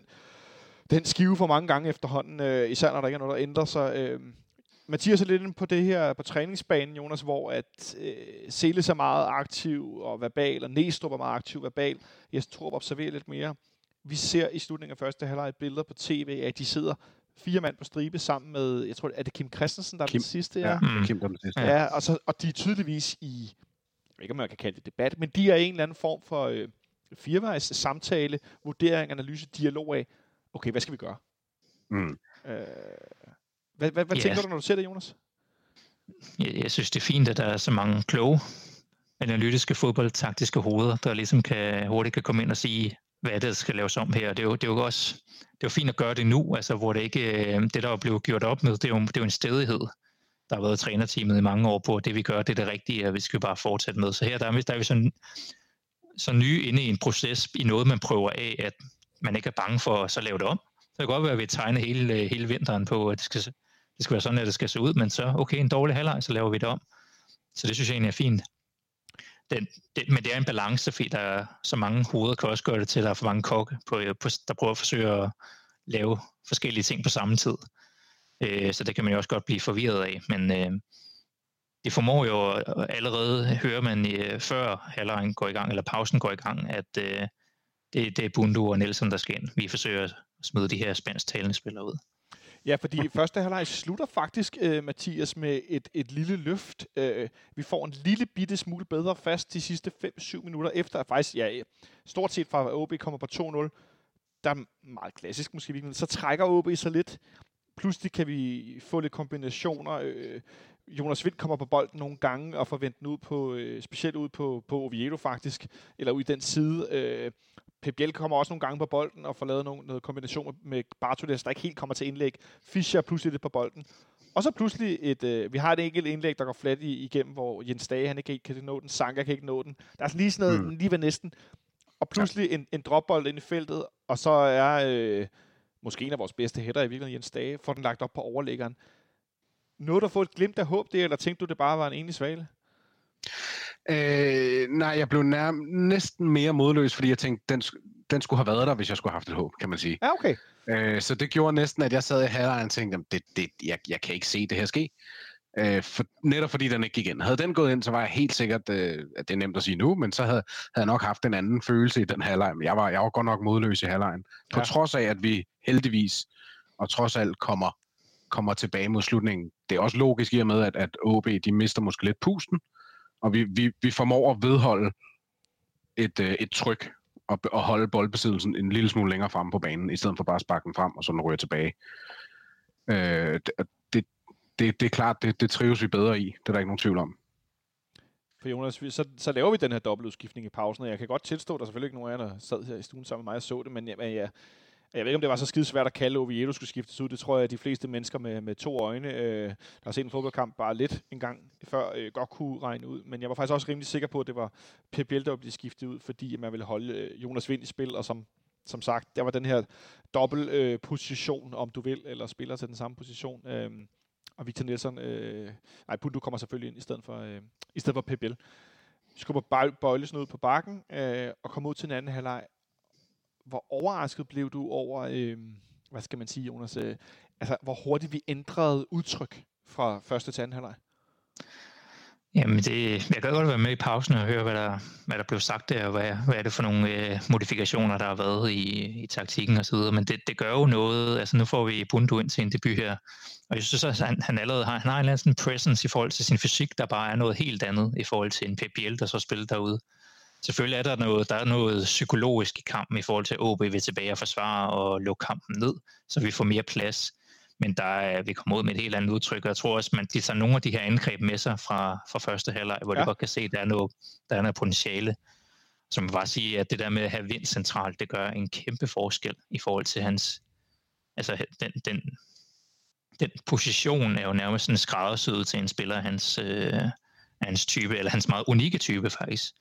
den skive for mange gange efterhånden, øh, især når der ikke er noget, der ændrer sig. Øh, Mathias er lidt inde på det her på træningsbanen, Jonas, hvor at øh, Seles er meget aktiv og verbal, og Næstrup er meget aktiv og verbal. Jeg tror, observerer lidt mere. Vi ser i slutningen af første halvleg billeder på tv, at de sidder fire mand på stribe sammen med, jeg tror, er det Kim Christensen, der Kim. er den sidste? Ja, ja mm. Kim der er den sidste. Ja, og, så, og de er tydeligvis i, jeg ved ikke, om man kan kalde det debat, men de er en eller anden form for øh, firevejs samtale, vurdering, analyse, dialog af, okay, hvad skal vi gøre? Mm. Øh, hvad hvad, hvad yeah. tænker du, når du ser det, Jonas? Jeg, jeg synes, det er fint, at der er så mange kloge, analytiske fodboldtaktiske hoveder, der ligesom kan, hurtigt kan komme ind og sige, hvad det, der skal laves om her. Det er jo, det er jo også det er jo fint at gøre det nu, altså, hvor det ikke øh, det, der er blevet gjort op med, det er jo, det er jo en stedighed. Der har været trænerteamet i mange år på, at det vi gør, det er det rigtige, og vi skal bare fortsætte med. Så her der er, der er vi sådan, så nye inde i en proces, i noget, man prøver af, at man ikke er bange for at så lave det om. Så det kan godt være, at vi tegner hele, hele vinteren på, at det skal, det skal være sådan, at det skal se ud, men så, okay, en dårlig halvleg, så laver vi det om. Så det synes jeg egentlig er fint. Den, det, men det er en balance, fordi der er så mange hoveder, kan også gøre det til, at der er for mange kokke, på, på, der prøver at forsøge at lave forskellige ting på samme tid. Øh, så det kan man jo også godt blive forvirret af. Men øh, det formår jo allerede, hører man øh, før halvlejen går i gang, eller pausen går i gang, at øh, det, det er Bundu og Nelson, der skal ind. Vi forsøger at smide de her spansktalende spillere ud. Ja, fordi første halvleg slutter faktisk, øh, Mathias, med et, et lille løft. Øh, vi får en lille bitte smule bedre fast de sidste 5-7 minutter efter, at faktisk, ja, stort set fra OB kommer på 2-0. Der er meget klassisk måske, så trækker OB så lidt. Pludselig kan vi få lidt kombinationer. Øh, Jonas Vind kommer på bolden nogle gange og forventer den ud på, øh, specielt ud på, på Oviedo faktisk, eller ud i den side. Øh, Biel kommer også nogle gange på bolden og får lavet nogle, noget kombination med Bartoles, der ikke helt kommer til indlæg. Fischer pludselig lidt på bolden. Og så pludselig et, øh, vi har et enkelt indlæg, der går flat i, igennem, hvor Jens Dage han ikke kan nå den, Sanka kan ikke nå den. Der er lige sådan noget, mm. lige ved næsten. Og pludselig en, en dropbold ind i feltet, og så er øh, måske en af vores bedste hætter i virkeligheden, Jens Dage, får den lagt op på overlæggeren. Nåede du at få et glimt af håb det, eller tænkte du, det bare var en enig svale? Øh, nej, jeg blev nær, næsten mere modløs, fordi jeg tænkte, den, den skulle have været der, hvis jeg skulle have haft et håb, kan man sige. Ja, okay. Øh, så det gjorde næsten, at jeg sad i halvlejen og tænkte, det, det, jeg, jeg kan ikke se det her ske. Øh, for, netop fordi den ikke gik ind. Havde den gået ind, så var jeg helt sikkert, øh, at det er nemt at sige nu, men så havde, havde jeg nok haft en anden følelse i den halvleg. Jeg var, jeg var godt nok modløs i halvlejen. På ja. trods af, at vi heldigvis og trods alt kommer, kommer tilbage mod slutningen. Det er også logisk i og med, at, at OB de mister måske lidt pusten, og vi, vi, vi formår at vedholde et, øh, et tryk og, og holde boldbesiddelsen en lille smule længere frem på banen, i stedet for bare at sparke den frem, og så den ryger tilbage. Øh, det, det, det, det er klart, det, det trives vi bedre i. Det er der ikke nogen tvivl om. For Jonas, så, så laver vi den her dobbeltudskiftning i pausen, og jeg kan godt tilstå, at der selvfølgelig ikke nogen af jer, der sad her i stuen sammen med mig og så det, men jeg, jeg, jeg ved ikke, om det var så skide svært at kalde Oviedo skulle skiftes ud. Det tror jeg, at de fleste mennesker med, med to øjne, øh, der har set en fodboldkamp bare lidt en gang før, øh, godt kunne regne ud. Men jeg var faktisk også rimelig sikker på, at det var Pep Biel, der blev skiftet ud, fordi man ville holde øh, Jonas Vind i spil, og som, som sagt, der var den her dobbelt øh, position, om du vil, eller spiller til den samme position. Øh, og Victor Nielsen, øh, nej, Bundu kommer selvfølgelig ind i stedet for, øh, i stedet for Pep Biel. Skubber Bøjlesen ud på bakken, øh, og kommer ud til en anden halvleg, hvor overrasket blev du over, øh, hvad skal man sige, Jonas, øh, altså hvor hurtigt vi ændrede udtryk fra første til anden halvleg? Jamen, det, jeg kan godt være med i pausen og høre, hvad der, hvad der blev sagt der, og hvad, hvad er det for nogle øh, modifikationer, der har været i, i taktikken og så videre. Men det, det gør jo noget. Altså, nu får vi Bundu ind til en debut her. Og jeg synes at han, han allerede har, han har en eller anden presence i forhold til sin fysik, der bare er noget helt andet i forhold til en PPL, der så spiller derude. Selvfølgelig er der noget, der er noget psykologisk i kampen i forhold til, at OB vil tilbage og forsvare og lukke kampen ned, så vi får mere plads. Men der er, vi kommer ud med et helt andet udtryk, og jeg tror også, man de tager nogle af de her angreb med sig fra, fra første halvleg, hvor ja. de godt kan se, at der er noget, der er noget potentiale. Så man bare sige, at det der med at have vind centralt, det gør en kæmpe forskel i forhold til hans... Altså, den, den, den position er jo nærmest en skræddersyet til en spiller af hans, øh, hans type, eller hans meget unikke type faktisk.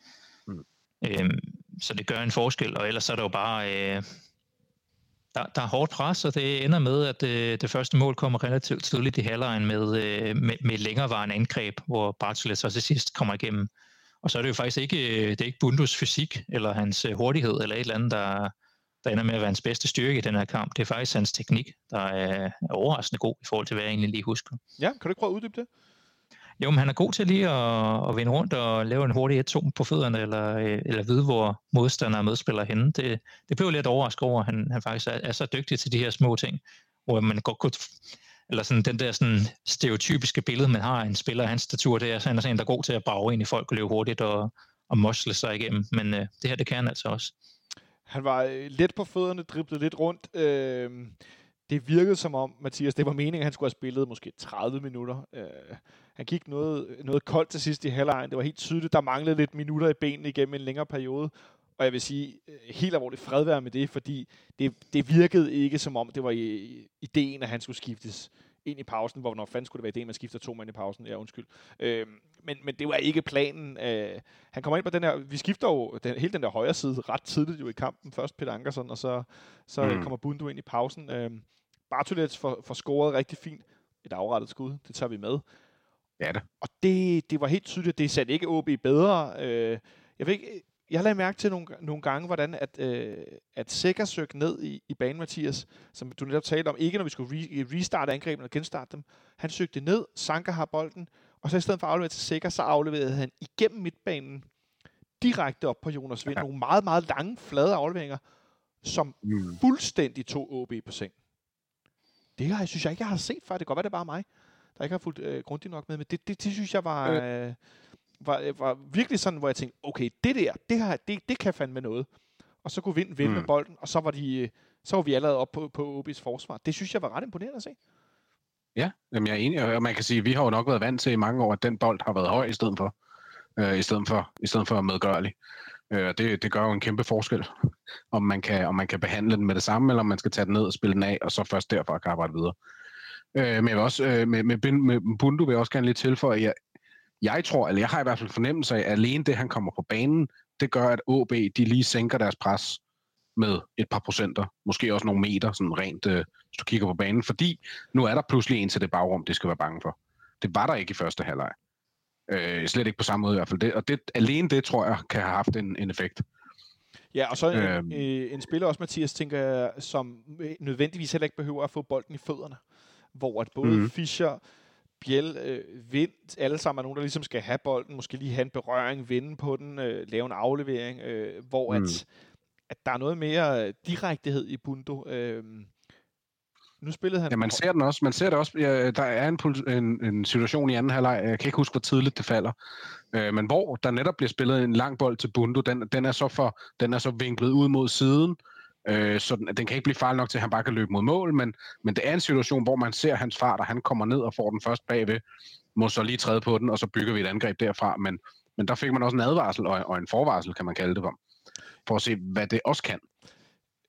Mm. Øhm, så det gør en forskel, og ellers så er der jo bare... Øh, der, der er hårdt pres, og det ender med, at øh, det første mål kommer relativt tidligt i halvlejen med, øh, med, med et længerevarende angreb, hvor Bartolets så til sidst kommer igennem. Og så er det jo faktisk ikke, øh, det er ikke Bundus fysik, eller hans øh, hurtighed, eller et eller andet, der, der ender med at være hans bedste styrke i den her kamp. Det er faktisk hans teknik, der er, er overraskende god i forhold til, hvad jeg egentlig lige husker. Ja, kan du ikke prøve at uddybe det? Jo, men han er god til lige at, at vende rundt og lave en hurtig 1-2 på fødderne, eller, øh, eller vide, hvor modstander og medspiller henne. Det, det blev lidt overrasket over, at han, han faktisk er, er så dygtig til de her små ting, hvor man godt kunne eller sådan den der sådan stereotypiske billede, man har af en spiller af hans statur, det er sådan, en, der er god til at brage ind i folk og løbe hurtigt og, og mosle sig igennem. Men øh, det her, det kan han altså også. Han var øh, let på fødderne, driblede lidt rundt. Øh, det virkede som om, Mathias, det var meningen, at han skulle have spillet måske 30 minutter. Øh, han gik noget, noget koldt til sidst i halvlejen. Det var helt tydeligt, der manglede lidt minutter i benene igennem en længere periode. Og jeg vil sige, øh, helt alvorligt fredvær med det, fordi det, det virkede ikke som om, det var i, ideen, at han skulle skiftes ind i pausen, hvor når fanden skulle det være ideen, at man skifter to mand i pausen? Ja, undskyld. Øh, men, men det var ikke planen. Øh, han kommer ind på den her, vi skifter jo den, hele den der højre side ret tidligt jo i kampen. Først Peter Ankersen, og så, så mm. kommer Bundu ind i pausen. Øh, Bartolets får, får scoret rigtig fint. Et afrettet skud, det tager vi med. Ja det. Og det, det var helt tydeligt, at det satte ikke OB bedre. Øh, jeg ved ikke, jeg lagde mærke til nogle, nogle gange, hvordan at, øh, at Sikker søg ned i, i banen, Mathias, som du netop talte om, ikke når vi skulle re, restarte angrebene og genstarte dem. Han søgte ned, Sanka har bolden, og så i stedet for at aflevere til Sikker, så afleverede han igennem midtbanen direkte op på Jonas Vind. Ja. Nogle meget, meget lange, flade afleveringer, som mm. fuldstændig tog OB på seng. Det har jeg synes jeg ikke, jeg har set før. Det kan godt være, det er bare mig, der ikke har fulgt øh, grundigt nok med. Men det, det, det synes jeg var, øh, var, var virkelig sådan, hvor jeg tænkte, okay, det der, det, har, det, det kan fandme noget. Og så kunne Vind vinde mm. med bolden, og så var, de, så var vi allerede op på, på OB's forsvar. Det synes jeg var ret imponerende at se. Ja, jamen jeg er enig, og man kan sige, at vi har jo nok været vant til i mange år, at den bold har været høj i stedet for, øh, i stedet for, i stedet for medgørlig. Øh, det, det gør jo en kæmpe forskel, om man, kan, om man kan behandle den med det samme, eller om man skal tage den ned og spille den af, og så først derfra kan arbejde videre. Øh, men jeg vil også, øh, med, med, med Bundu vil jeg også gerne lige tilføje, at jeg, jeg tror, eller jeg har i hvert fald fornemmelse af, at alene det, han kommer på banen, det gør, at OB de lige sænker deres pres med et par procenter, måske også nogle meter, sådan rent, øh, hvis du kigger på banen, fordi nu er der pludselig en til det bagrum, det skal være bange for. Det var der ikke i første halvleg. Øh, slet ikke på samme måde i hvert fald. Det, og det, alene det, tror jeg, kan have haft en, en effekt. Ja, og så en, øhm. øh, en spiller også, Mathias, tænker jeg, som nødvendigvis heller ikke behøver at få bolden i fødderne. Hvor at både mm. Fischer, Biel, øh, Vind, alle sammen er nogen, der ligesom skal have bolden, måske lige have en berøring, vinde på den, øh, lave en aflevering, øh, hvor mm. at, at der er noget mere direktehed i Bundo. Øh, nu spillede han... Ja, man ser den også. Man ser det også. Ja, der er en, en, en situation i anden halvleg. Jeg kan ikke huske, hvor tidligt det falder. Øh, men hvor der netop bliver spillet en lang bold til Bundo, den, den, er, så for, den er så vinklet ud mod siden, øh, så den, den kan ikke blive farlig nok til, at han bare kan løbe mod mål, men, men det er en situation, hvor man ser hans fart, og han kommer ned og får den først bagved, må så lige træde på den, og så bygger vi et angreb derfra. Men, men der fik man også en advarsel og, og en forvarsel, kan man kalde det for, for at se, hvad det også kan.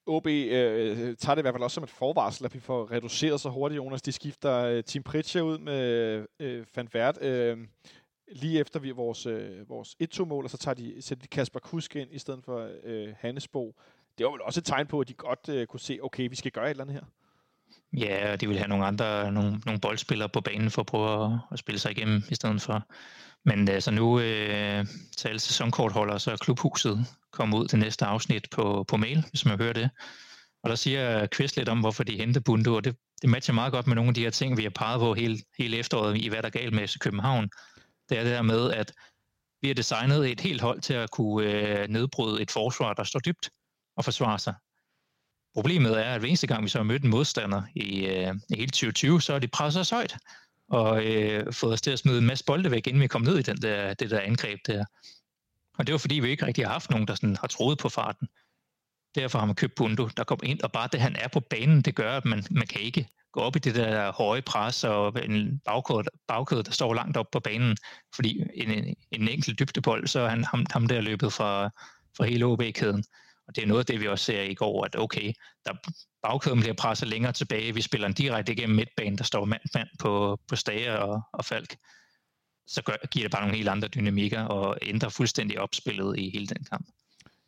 OB øh, tager det i hvert fald også som et forvarsel, at vi får reduceret så hurtigt, Jonas. De skifter øh, Tim Pritcher ud med øh, Van Vert, øh, lige efter vi vores, øh, vores 1-2-mål, og så tager de, sætter de Kasper Kusk ind i stedet for øh, Hannesbo. Det var vel også et tegn på, at de godt øh, kunne se, okay, vi skal gøre et eller andet her. Ja, og de vil have nogle andre, nogle, nogle boldspillere på banen for at prøve at, at spille sig igennem i stedet for. Men altså nu øh, til alle sæsonkortholdere, så er klubhuset kommet ud til næste afsnit på, på mail, hvis man hører det. Og der siger Kvist lidt om, hvorfor de henter Bundo, og det, det matcher meget godt med nogle af de her ting, vi har peget på hele, hele efteråret i, hvad der er galt med København. Det er det der med, at vi har designet et helt hold til at kunne øh, nedbryde et forsvar, der står dybt og forsvare sig. Problemet er, at hver eneste gang vi så har mødt en modstander i, øh, i hele 2020, så er de presset os højt og øh, fået os til at smide en masse bolde væk, inden vi kom ned i den der, det der angreb der. Og det var fordi, vi ikke rigtig har haft nogen, der sådan har troet på farten. Derfor har man købt Bundo, der kommer ind, og bare det, han er på banen, det gør, at man, man kan ikke gå op i det der høje pres og en bagkød, bagkød der står langt op på banen, fordi en, en, en enkelt dybdebold, så er han ham, ham der løbet fra, fra hele OB-kæden. Og det er noget af det, vi også ser i går, at okay, der bagkæden bliver presset længere tilbage, vi spiller en direkte igennem midtbanen, der står mand, mand på, på Stager og, og Falk. Så gør, giver det bare nogle helt andre dynamikker og ændrer fuldstændig opspillet i hele den kamp.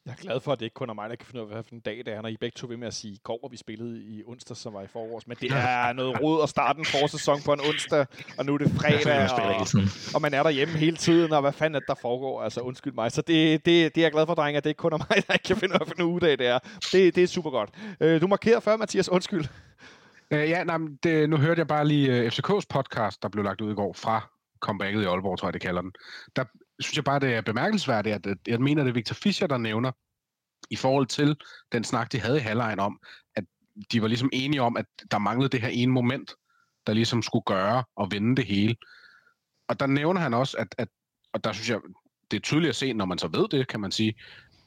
Jeg er glad for, at det ikke kun er mig, der kan finde ud af, hvad for en dag det er, når I begge to vil med at sige, går, hvor vi spillede i onsdag, som var i forårs. Men det er noget rod at starte en forsæson på en onsdag, og nu er det fredag, og, og man er derhjemme hele tiden, og hvad fanden er det, der foregår? Altså, undskyld mig. Så det, det, det er jeg glad for, drenge, at det ikke kun er mig, der ikke kan finde ud af, hvad en ugedag det er. Det, det er super godt. Øh, du markerede før, Mathias. Undskyld. Øh, ja, nej, det, nu hørte jeg bare lige uh, øh, FCK's podcast, der blev lagt ud i går fra comebacket i Aalborg, tror jeg, det kalder den. Der synes jeg bare, det er bemærkelsesværdigt, at, at jeg mener, det er Victor Fischer, der nævner, i forhold til den snak, de havde i halvlejen om, at de var ligesom enige om, at der manglede det her ene moment, der ligesom skulle gøre og vende det hele. Og der nævner han også, at, at og der synes jeg, det er tydeligt at se, når man så ved det, kan man sige,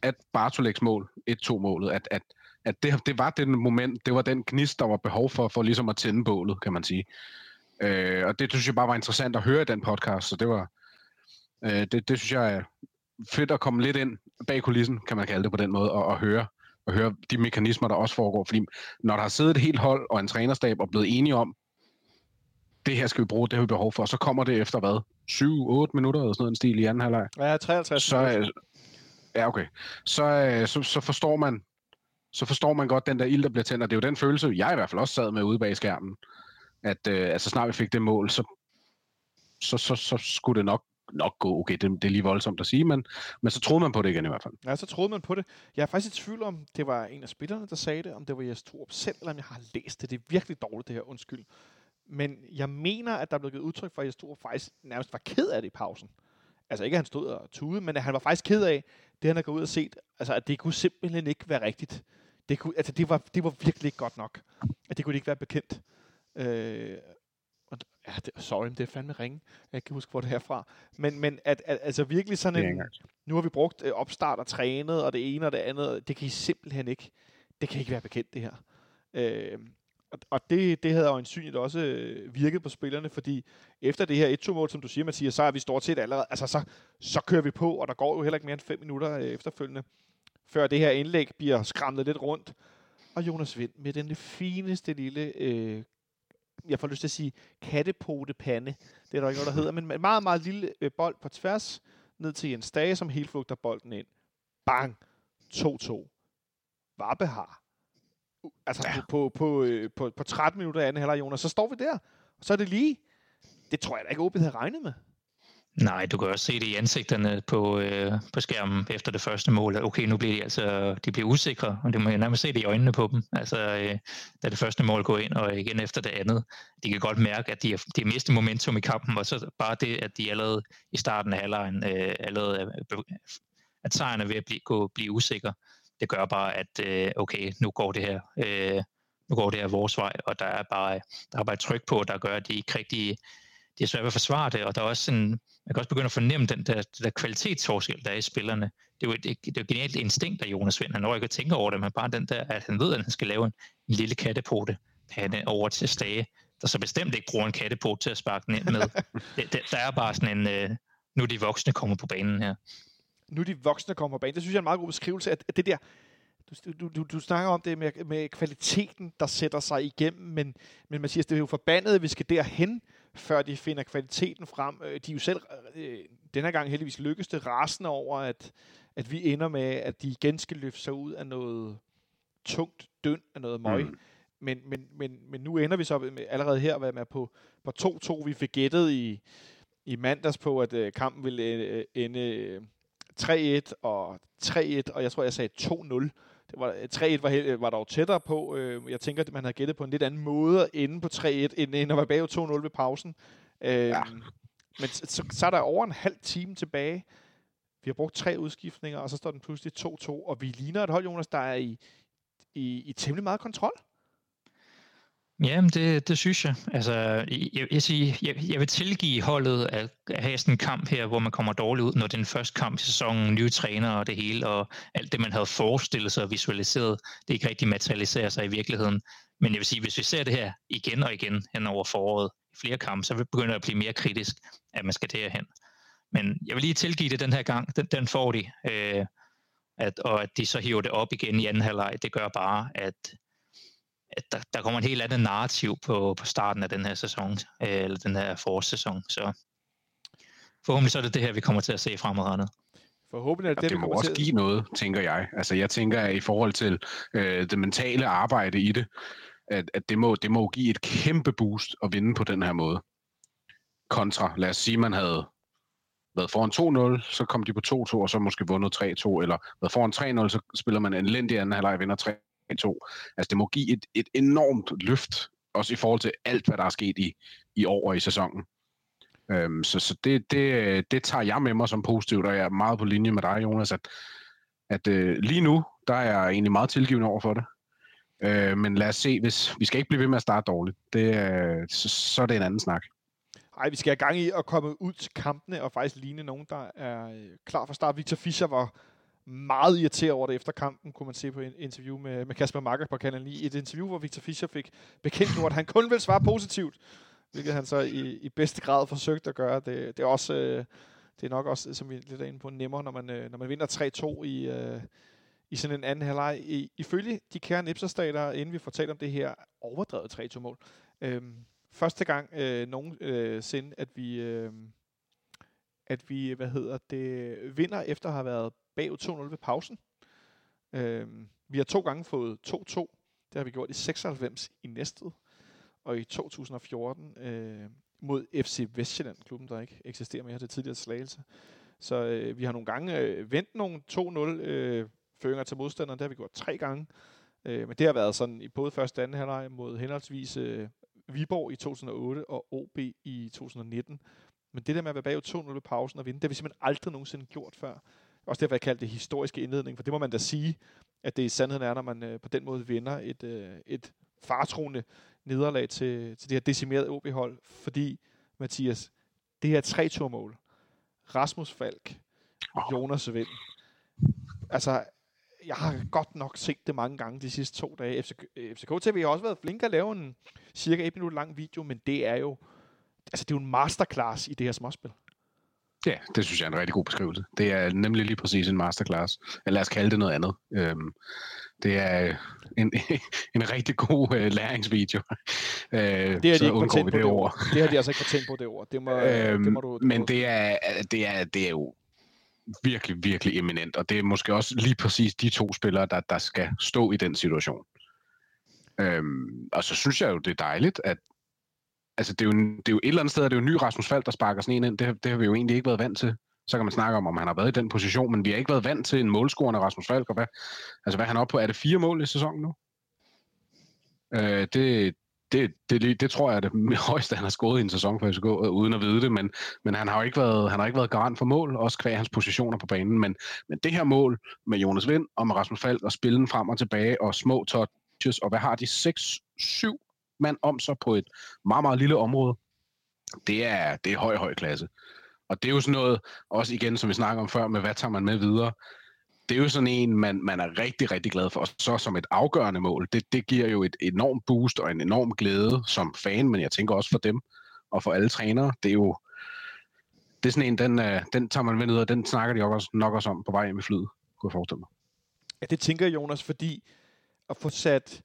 at Bartoleks mål, 1-2-målet, at, at, at det, det var den moment, det var den gnist, der var behov for, for ligesom at tænde bålet, kan man sige. Øh, og det, det synes jeg bare var interessant at høre i den podcast, så det var, øh, det, det synes jeg er fedt at komme lidt ind bag kulissen, kan man kalde det på den måde, og, og høre og høre de mekanismer, der også foregår. Fordi når der har siddet et helt hold og en trænerstab og blevet enige om, det her skal vi bruge, det har vi behov for, så kommer det efter hvad? 7-8 minutter eller sådan noget en stil i anden halvleg. Ja, 53 så, minutter. Ja, okay. Så, øh, så, så, forstår man så forstår man godt den der ild, der bliver tændt, og det er jo den følelse, jeg i hvert fald også sad med ude bag skærmen, at, øh, at så snart vi fik det mål, så, så, så, så skulle det nok nok gå. Okay, det, det er lige voldsomt at sige, men, men så troede man på det igen i hvert fald. Ja, så troede man på det. Jeg er faktisk i tvivl om, det var en af spillerne, der sagde det, om det var Jes Torup selv, eller om jeg har læst det. Det er virkelig dårligt, det her, undskyld. Men jeg mener, at der blev givet udtryk for, at Jes Torup faktisk nærmest var ked af det i pausen. Altså ikke, at han stod og tude, men at han var faktisk ked af det, han har gået ud og set. Altså, at det kunne simpelthen ikke være rigtigt. Det, kunne, altså, det, var, det var virkelig ikke godt nok. At det kunne ikke være bekendt. Øh, ja, det, sorry, det er fandme ringe. Jeg kan huske, hvor det er fra. Men, men at, at, altså virkelig sådan en... Nu har vi brugt øh, opstart og trænet, og det ene og det andet. Det kan I simpelthen ikke... Det kan ikke være bekendt, det her. Øh, og, og det, det havde øjensynligt også øh, virket på spillerne, fordi efter det her 1-2-mål, som du siger, Mathias, så er vi stort set allerede, altså så, så kører vi på, og der går jo heller ikke mere end 5 minutter øh, efterfølgende, før det her indlæg bliver skræmmet lidt rundt. Og Jonas Vind med den fineste lille, øh, jeg får lyst til at sige, kattepotepande. Det er der ikke noget, der hedder, men en meget, meget lille øh, bold på tværs, ned til Jens Dage, som helt flugter bolden ind. Bang! 2-2. Varpe har altså ja. på, på, på, øh, på, på 13 minutter af anden halvleg, Jonas, så står vi der. Og så er det lige. Det tror jeg da ikke, OB havde regnet med. Nej, du kan også se det i ansigterne på, øh, på skærmen efter det første mål. Okay, nu bliver de altså de bliver usikre, og det må jeg nærmest se det i øjnene på dem. Altså, øh, da det første mål går ind, og igen efter det andet. De kan godt mærke, at de har, de har mistet momentum i kampen, og så bare det, at de allerede i starten af halvlejen, øh, allerede, at sejren er ved at blive, gå, blive usikker det gør bare, at øh, okay, nu går det her, øh, nu går det her vores vej, og der er bare, der er bare et tryk på, der gør, at de ikke rigtig, de er svært at forsvare det, og der er også en, man kan også begynde at fornemme den der, der kvalitetsforskel, der er i spillerne. Det er jo et, det er jo genialt instinkt af Jonas Vind. Han når ikke at tænke over det, men bare den der, at han ved, at han skal lave en, en lille kattepote pande over til Stage, der så bestemt ikke bruger en kattepote til at sparke den ind med. det, det, der er bare sådan en, øh, nu de voksne kommer på banen her nu de voksne kommer på banen. Det synes jeg er en meget god beskrivelse af det der, du, du, du snakker om det med, med kvaliteten, der sætter sig igennem, men, men man siger, det er jo forbandet, at vi skal derhen, før de finder kvaliteten frem. Øh, de er jo selv, øh, denne gang heldigvis lykkes det, rasende over, at, at vi ender med, at de igen skal løfte sig ud af noget tungt døn, af noget møg. Mm. Men, men, men, men nu ender vi så med, allerede her med, med på, på 2-2. Vi fik gættet i, i mandags på, at øh, kampen ville øh, ende øh, 3-1 og 3-1, og jeg tror, jeg sagde 2-0. Var, 3-1 var, var dog tættere på. Øh, jeg tænker, at man havde gættet på en lidt anden måde at ende på 3-1, end, end at være bag 2-0 ved pausen. Øh, ja. Men så, så er der over en halv time tilbage. Vi har brugt tre udskiftninger, og så står den pludselig 2-2, og vi ligner et hold, Jonas, der er i, i, i temmelig meget kontrol. Jamen, det, det synes jeg. Altså, jeg, jeg, siger, jeg, jeg vil tilgive holdet at, have sådan en kamp her, hvor man kommer dårligt ud, når det er den første kamp i sæsonen, nye træner og det hele, og alt det, man havde forestillet sig og visualiseret, det ikke rigtig materialiserer sig i virkeligheden. Men jeg vil sige, hvis vi ser det her igen og igen hen over foråret i flere kampe, så vil begynde at blive mere kritisk, at man skal derhen. Men jeg vil lige tilgive det den her gang. Den, den får de. Øh, at, og at de så hiver det op igen i anden halvleg, det gør bare, at at der, der kommer en helt anden narrativ på, på starten af den her sæson, øh, eller den her forårssæson. Så forhåbentlig så er det det her, vi kommer til at se fremadrettet. Forhåbentlig er det, det, det må også til... give noget, tænker jeg. Altså jeg tænker, at i forhold til øh, det mentale arbejde i det, at, at det, må, det må give et kæmpe boost at vinde på den her måde. Kontra, lad os sige, man havde været foran 2-0, så kom de på 2-2, og så måske vundet 3-2, eller været foran 3-0, så spiller man en elendig anden halvleg og vinder 2. Altså det må give et, et enormt løft, også i forhold til alt, hvad der er sket i, i år og i sæsonen. Øhm, så så det, det, det tager jeg med mig som positivt, og jeg er meget på linje med dig, Jonas, at, at øh, lige nu, der er jeg egentlig meget tilgivende over for det. Øh, men lad os se, hvis vi skal ikke blive ved med at starte dårligt, det, øh, så, så er det en anden snak. Nej, vi skal have gang i at komme ud til kampene og faktisk ligne nogen, der er øh, klar for start. Victor Fischer var meget irriteret over det efter kampen, kunne man se på en interview med, med Kasper Marker på kanalen i Et interview, hvor Victor Fischer fik bekendt at han kun vil svare positivt, hvilket han så i, i bedste grad forsøgte at gøre. Det, det er også... Øh, det er nok også, som vi lidt er inde på, nemmere, når man, øh, når man vinder 3-2 i, øh, i sådan en anden halvleg. I, ifølge de kære nipserstater, inden vi får talt om det her, overdrevet 3-2-mål. Øhm, første gang øh, nogensinde, øh, at vi, øh, at vi, hvad hedder det, vinder efter at have været bagud 2-0 ved pausen. Øh, vi har to gange fået 2-2. Det har vi gjort i 96 i Næstved. Og i 2014 øh, mod FC Vestjylland, klubben, der ikke eksisterer mere til tidligere slagelse. Så øh, vi har nogle gange øh, vendt nogle 2-0 øh, føringer til modstanderen. Det har vi gjort tre gange. Øh, men det har været sådan i både første og anden halvleg mod henholdsvis øh, Viborg i 2008 og OB i 2019. Men det der med at være bag 2-0 ved pausen og vinde, det har vi simpelthen aldrig nogensinde gjort før. Også derfor, jeg kalder det historiske indledning, for det må man da sige, at det i sandheden er, når man øh, på den måde vinder et, øh, et fartroende nederlag til, til det her decimerede OB-hold, fordi, Mathias, det her tre mål Rasmus Falk, Jonas Vind. Altså, jeg har godt nok set det mange gange de sidste to dage. FCK, FCK TV har også været flinke at lave en cirka et minut lang video, men det er jo, altså det er jo en masterclass i det her småspil. Ja, det synes jeg er en rigtig god beskrivelse. Det er nemlig lige præcis en masterclass. Eller lad os kalde det noget andet. Øhm, det er en, en rigtig god uh, læringsvideo. Uh, det har de ikke patent på det ord. Det har de altså ikke patent på det ord. Det må, øhm, det må du, men det er, det, er, det er jo virkelig, virkelig eminent, og det er måske også lige præcis de to spillere, der, der skal stå i den situation. Øhm, og så synes jeg jo, det er dejligt, at altså det er, jo, det er jo et eller andet sted, det er jo ny Rasmus Fald, der sparker sådan en ind. Det, det har vi jo egentlig ikke været vant til. Så kan man snakke om, om han har været i den position, men vi har ikke været vant til en målscorende Rasmus Falk. Og hvad, altså, hvad han op oppe på? Er det fire mål i sæsonen nu? Øh, det, det, det, det tror jeg er det højeste, han har scoret i en sæson for FCK, øh, uden at vide det, men, men han har jo ikke været, han har ikke været garant for mål, også kvæg hans positioner på banen, men, men det her mål med Jonas Vind og med Rasmus Falk og spillen frem og tilbage og små touches, og hvad har de? 6-7 mand om sig på et meget, meget lille område. Det er, det er høj, høj klasse. Og det er jo sådan noget, også igen, som vi snakker om før, med hvad tager man med videre. Det er jo sådan en, man, man er rigtig, rigtig glad for. Og så som et afgørende mål, det, det giver jo et enormt boost og en enorm glæde som fan, men jeg tænker også for dem og for alle trænere. Det er jo det er sådan en, den, øh, den tager man med ned, og den snakker de også, nok også om på vej hjem i flyet, kunne jeg forestille mig. Ja, det tænker Jonas, fordi at få sat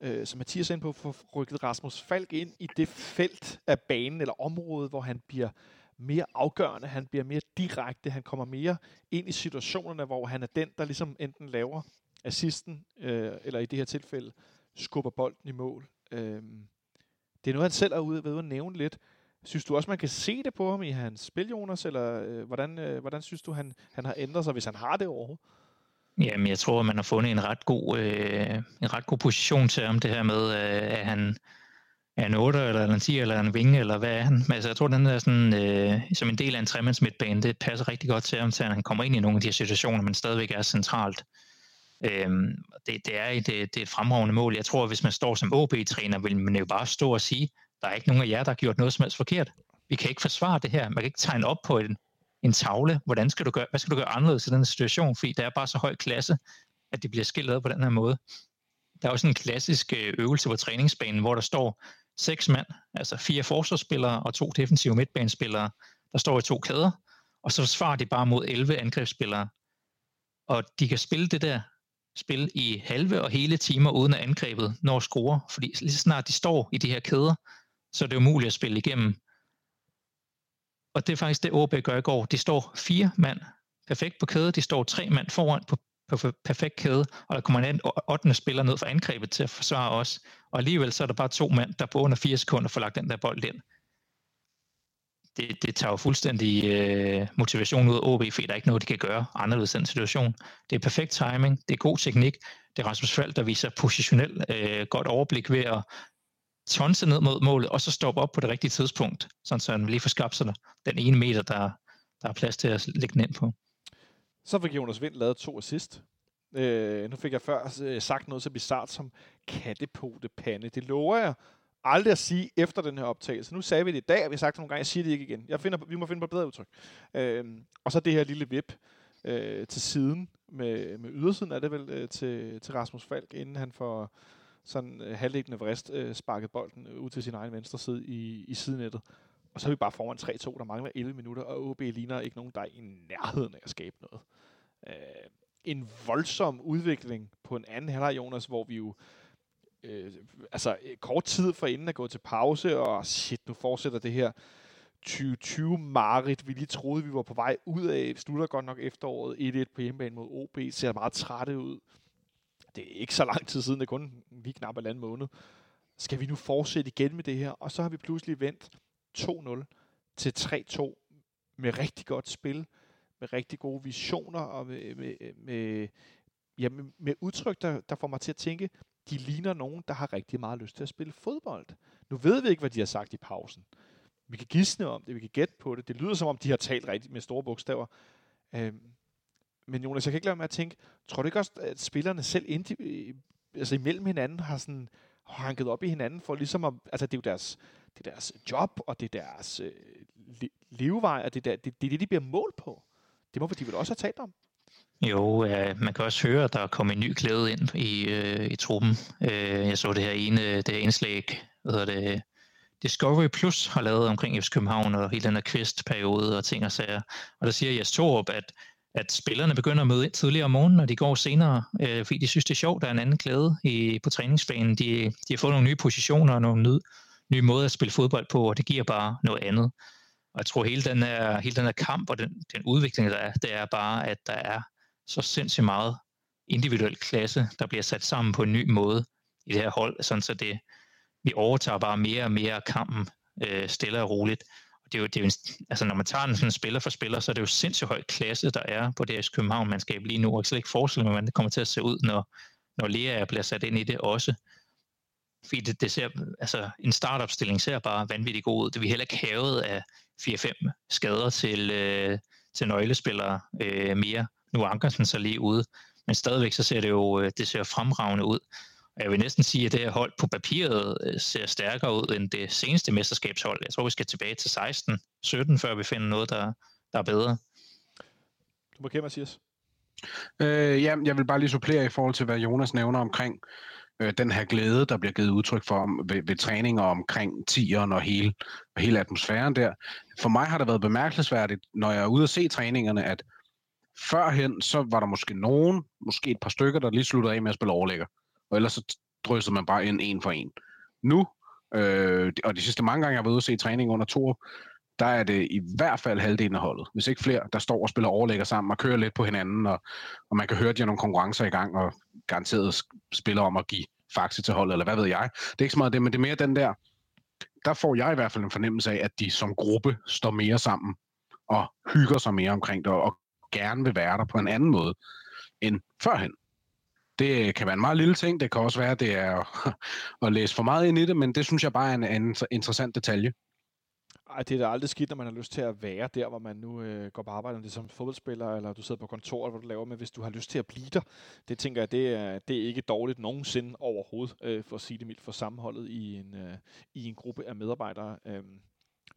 øh, som Mathias er inde på, få rykket Rasmus Falk ind i det felt af banen eller område, hvor han bliver mere afgørende, han bliver mere direkte, han kommer mere ind i situationerne, hvor han er den, der ligesom enten laver assisten, øh, eller i det her tilfælde skubber bolden i mål. Øh, det er noget, han selv er ude ved at nævne lidt. Synes du også, man kan se det på ham i hans spil, Jonas, eller øh, hvordan, øh, hvordan synes du, han, han har ændret sig, hvis han har det overhovedet? Jamen, jeg tror, man har fundet en ret god, øh, en ret god position til ham, det her med, øh, at han er en 8 eller en 10 eller en vinge, eller hvad er han? Men altså, jeg tror, den er sådan, øh, som en del af en tremands midtbane, det passer rigtig godt til ham, til at han kommer ind i nogle af de her situationer, men stadigvæk er centralt. Øhm, det, det, er et, det er et fremragende mål. Jeg tror, at hvis man står som OB-træner, vil man jo bare stå og sige, der er ikke nogen af jer, der har gjort noget som helst forkert. Vi kan ikke forsvare det her. Man kan ikke tegne op på en, en tavle. Hvordan skal du gøre, hvad skal du gøre anderledes i den situation? Fordi der er bare så høj klasse, at det bliver skilt på den her måde. Der er også en klassisk øh, øvelse på træningsbanen, hvor der står seks mand, altså fire forsvarsspillere og to defensive midtbanespillere, der står i to kæder, og så svarer de bare mod 11 angrebsspillere. Og de kan spille det der spil i halve og hele timer uden at angrebet når score, fordi lige så snart de står i de her kæder, så er det umuligt at spille igennem. Og det er faktisk det, OB gør i går. De står fire mand perfekt på kæde, de står tre mand foran på på perfekt kæde, og der kommer en 8. spiller ned for angrebet til at forsvare os, og alligevel så er der bare to mænd, der på under fire sekunder får lagt den der bold ind. Det, det tager jo fuldstændig øh, motivation ud af OB, fordi der er ikke noget, de kan gøre anderledes i den situation. Det er perfekt timing, det er god teknik, det er Rasmus Fald, der viser positionel øh, godt overblik ved at tonse ned mod målet, og så stoppe op på det rigtige tidspunkt, sådan så han lige får skabt sig den ene meter, der, der er plads til at lægge den ind på. Så fik Jonas Vind lavet to assist. Øh, nu fik jeg før øh, sagt noget så bizart som kattepote pande. Det lover jeg aldrig at sige efter den her optagelse. Nu sagde vi det i dag, og vi har sagt det nogle gange, jeg siger det ikke igen. Jeg finder, vi må finde på et bedre udtryk. Øh, og så det her lille vip øh, til siden, med, med ydersiden er det vel, øh, til, til Rasmus Falk, inden han får sådan øh, halvdelen vrist øh, sparket bolden øh, ud til sin egen venstre side i, i sidenettet. Og så er vi bare foran 3-2, der mangler 11 minutter, og OB ligner ikke nogen, der er i nærheden af at skabe noget. Øh, en voldsom udvikling på en anden halvleg, Jonas, hvor vi jo øh, altså øh, kort tid for inden at gå til pause, og shit, nu fortsætter det her 2020 Marit, vi lige troede, vi var på vej ud af, slutter godt nok efteråret 1-1 på hjemmebane mod OB, ser meget trætte ud. Det er ikke så lang tid siden, det er kun lige knap en måned. Skal vi nu fortsætte igen med det her? Og så har vi pludselig vendt 2-0 til 3-2 med rigtig godt spil, med rigtig gode visioner og med, med, med, ja, med, med udtryk, der, der får mig til at tænke, de ligner nogen, der har rigtig meget lyst til at spille fodbold. Nu ved vi ikke, hvad de har sagt i pausen. Vi kan gisne om det, vi kan gætte på det. Det lyder som om, de har talt rigtigt med store bogstaver. Øhm, men Jonas, jeg kan ikke lade med at tænke, tror du ikke også, at spillerne selv indi- altså imellem hinanden har sådan hanket op i hinanden for ligesom at, altså det er jo deres, det er deres job, og det er deres øh, levevej, og det er, det, det er det, de bliver målt på. Det må de vel også have talt om. Jo, ja, man kan også høre, at der er kommet en ny klæde ind i, øh, i truppen. Øh, jeg så det her ene, det her indslag, hvad hedder det, Discovery Plus har lavet omkring FC København og hele den her quest-periode og ting og sager. Og der siger Jes Torup, at, at spillerne begynder at møde ind tidligere om morgenen, og de går senere, øh, fordi de synes, det er sjovt, der er en anden klæde i, på træningsbanen. De, de har fået nogle nye positioner og nogle nye, nye måder at spille fodbold på, og det giver bare noget andet. Og jeg tror, hele den her, hele den her kamp og den, den udvikling, der er, det er bare, at der er så sindssygt meget individuel klasse, der bliver sat sammen på en ny måde i det her hold, sådan så det, vi overtager bare mere og mere kampen øh, stille og roligt. Det er jo, det er jo en, altså når man tager den sådan spiller for spiller, så er det jo sindssygt høj klasse, der er på deres København-mandskab lige nu, og jeg kan slet ikke forestille mig, hvordan det kommer til at se ud, når, når Lea bliver sat ind i det også. Fordi det, det ser, altså en startopstilling ser bare vanvittigt god ud. Det vi heller ikke havet af 4-5 skader til, øh, til nøglespillere øh, mere. Nu er Ankersen så lige ude, men stadigvæk så ser det jo øh, det ser fremragende ud. Og jeg vil næsten sige, at det her hold på papiret øh, ser stærkere ud end det seneste mesterskabshold. Jeg tror, vi skal tilbage til 16-17, før vi finder noget, der, der er bedre. Du må kæmpe, Mathias. Øh, ja, jeg vil bare lige supplere i forhold til, hvad Jonas nævner omkring øh, den her glæde, der bliver givet udtryk for om, ved, ved træninger omkring tieren og hele, og hele atmosfæren der. For mig har det været bemærkelsesværdigt, når jeg er ude og se træningerne, at førhen, så var der måske nogen, måske et par stykker, der lige sluttede af med at spille overlægger. Og ellers så drysser man bare ind en for en. Nu, øh, og de sidste mange gange, jeg har været ude og se træning under to, der er det i hvert fald halvdelen af holdet, hvis ikke flere, der står og spiller overlægger sammen og kører lidt på hinanden, og, og man kan høre, at de har nogle konkurrencer i gang, og garanteret spiller om at give faxe til holdet, eller hvad ved jeg. Det er ikke så meget det, men det er mere den der, der får jeg i hvert fald en fornemmelse af, at de som gruppe står mere sammen, og hygger sig mere omkring det, og gerne vil være der på en anden måde end førhen. Det kan være en meget lille ting, det kan også være, at det er at læse for meget ind i det, men det synes jeg bare er en, en interessant detalje. Ej, det er da aldrig skidt, når man har lyst til at være der, hvor man nu øh, går på arbejde, om det er som fodboldspiller, eller du sidder på kontoret, hvor du laver med, hvis du har lyst til at blive der. Det tænker jeg, det er, det er ikke dårligt nogensinde overhovedet, øh, for at sige det mildt, for sammenholdet i en, øh, i en gruppe af medarbejdere. Øh,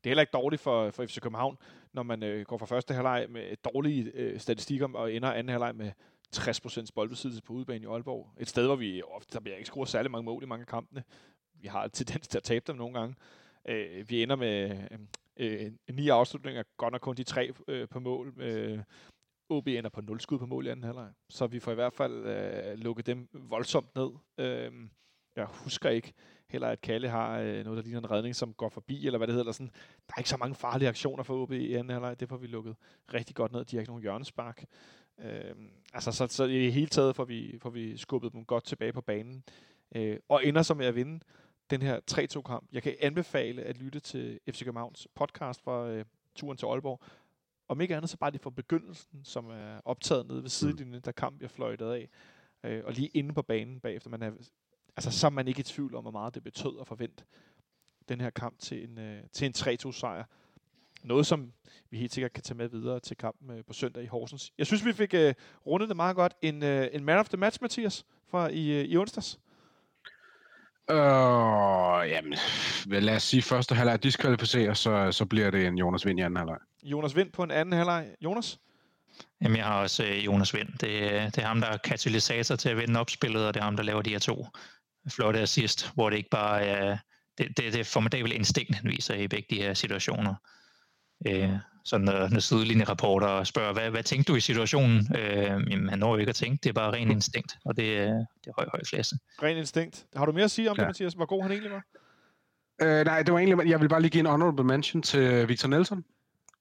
det er heller ikke dårligt for, for FC København, når man øh, går fra første halvleg med dårlige øh, statistikker og ender anden halvleg med 60% boldbesiddelse på udebane i Aalborg. Et sted, hvor vi ofte der bliver ikke scoret særlig mange mål i mange af kampene. Vi har tendens til at tabe dem nogle gange. Øh, vi ender med øh, øh ni afslutninger, godt nok kun de tre øh, på mål. Øh, OB ender på nul skud på mål i anden halvleg. Så vi får i hvert fald øh, lukket dem voldsomt ned. Øh, jeg husker ikke heller, at Kalle har øh, noget, der ligner en redning, som går forbi, eller hvad det hedder. Eller sådan. Der er ikke så mange farlige aktioner for OB i anden halvleg. Det får vi lukket rigtig godt ned. De har ikke nogen hjørnespark. Øh, altså, så, så i hele taget får vi, får vi skubbet dem godt tilbage på banen. Øh, og ender så med at vinde den her 3-2-kamp. Jeg kan anbefale at lytte til FC Københavns podcast fra øh, turen til Aalborg. Om ikke andet, så bare lige fra begyndelsen, som er optaget nede ved sidelinjen, der kamp jeg fløjtede af. Øh, og lige inde på banen bagefter. Man er, altså, så er man ikke i tvivl om, hvor meget det betød at forvente den her kamp til en, øh, til en 3-2-sejr. Noget, som vi helt sikkert kan tage med videre til kampen øh, på søndag i Horsens. Jeg synes, vi fik øh, rundet det meget godt. En, øh, en man of the match, Mathias, fra i, øh, i onsdags. Øh, jamen, lad os sige, første halvleg diskvalificerer, så, så bliver det en Jonas Vind i anden halvleg. Jonas Vind på en anden halvleg. Jonas? Jamen, jeg har også øh, Jonas Vind. Det, det er ham, der er katalysator til at vinde opspillet, og det er ham, der laver de her to flotte assist, hvor det ikke bare er... Det, det, det er formidabelt instinkt, han viser i begge de her situationer. Øh, så når, når sidelinjerapporter spørger, hvad, hvad tænkte du i situationen? Øh, jamen, han når jo ikke at tænke, det er bare ren instinkt, og det, er, det er høj, høj klasse. Ren instinkt. Har du mere at sige om ja. det, Mathias? Hvor god han egentlig var? Øh, nej, det var egentlig, jeg vil bare lige give en honorable mention til Victor Nelson.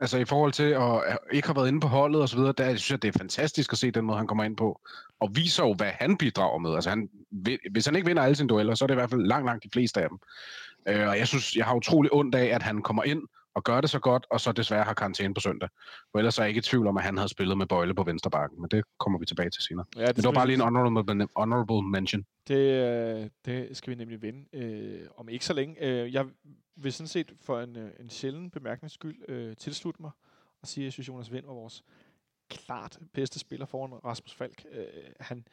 Altså i forhold til at ikke have været inde på holdet og så videre, der synes jeg, det er fantastisk at se den måde, han kommer ind på. Og viser jo, hvad han bidrager med. Altså han, hvis han ikke vinder alle sine dueller, så er det i hvert fald langt, langt de fleste af dem. Øh, og jeg synes, jeg har utrolig ondt af, at han kommer ind og gør det så godt, og så desværre har karantæne på søndag. For ellers er jeg ikke i tvivl om, at han havde spillet med Bøjle på venstre bakken, men det kommer vi tilbage til senere. Ja, det, det var bare lige en honorable, honorable mention. Det, øh, det skal vi nemlig vinde øh, om ikke så længe. Øh, jeg vil sådan set for en, øh, en sjælden bemærknings skyld øh, tilslutte mig og sige, at jeg synes, Jonas Vind var vores klart bedste spiller foran Rasmus Falk. Øh, han,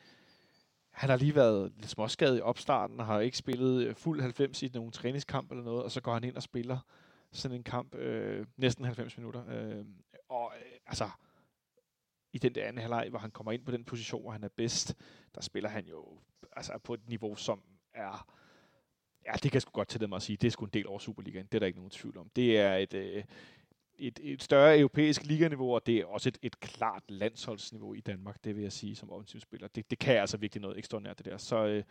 han har lige været lidt småskadet i opstarten, og har ikke spillet øh, fuld 90 i nogen træningskamp eller noget, og så går han ind og spiller sådan en kamp øh, næsten 90 minutter. Øh, og øh, altså, i den der anden halvleg, hvor han kommer ind på den position, hvor han er bedst, der spiller han jo altså på et niveau, som er... Ja, det kan jeg sgu godt til dem at sige. Det er sgu en del over Superligaen. Det er der ikke nogen tvivl om. Det er et, øh, et, et større europæisk liganiveau, og det er også et, et klart landsholdsniveau i Danmark, det vil jeg sige, som offensivspiller. Det, det kan altså virkelig noget ekstraordinært, det der. Så øh,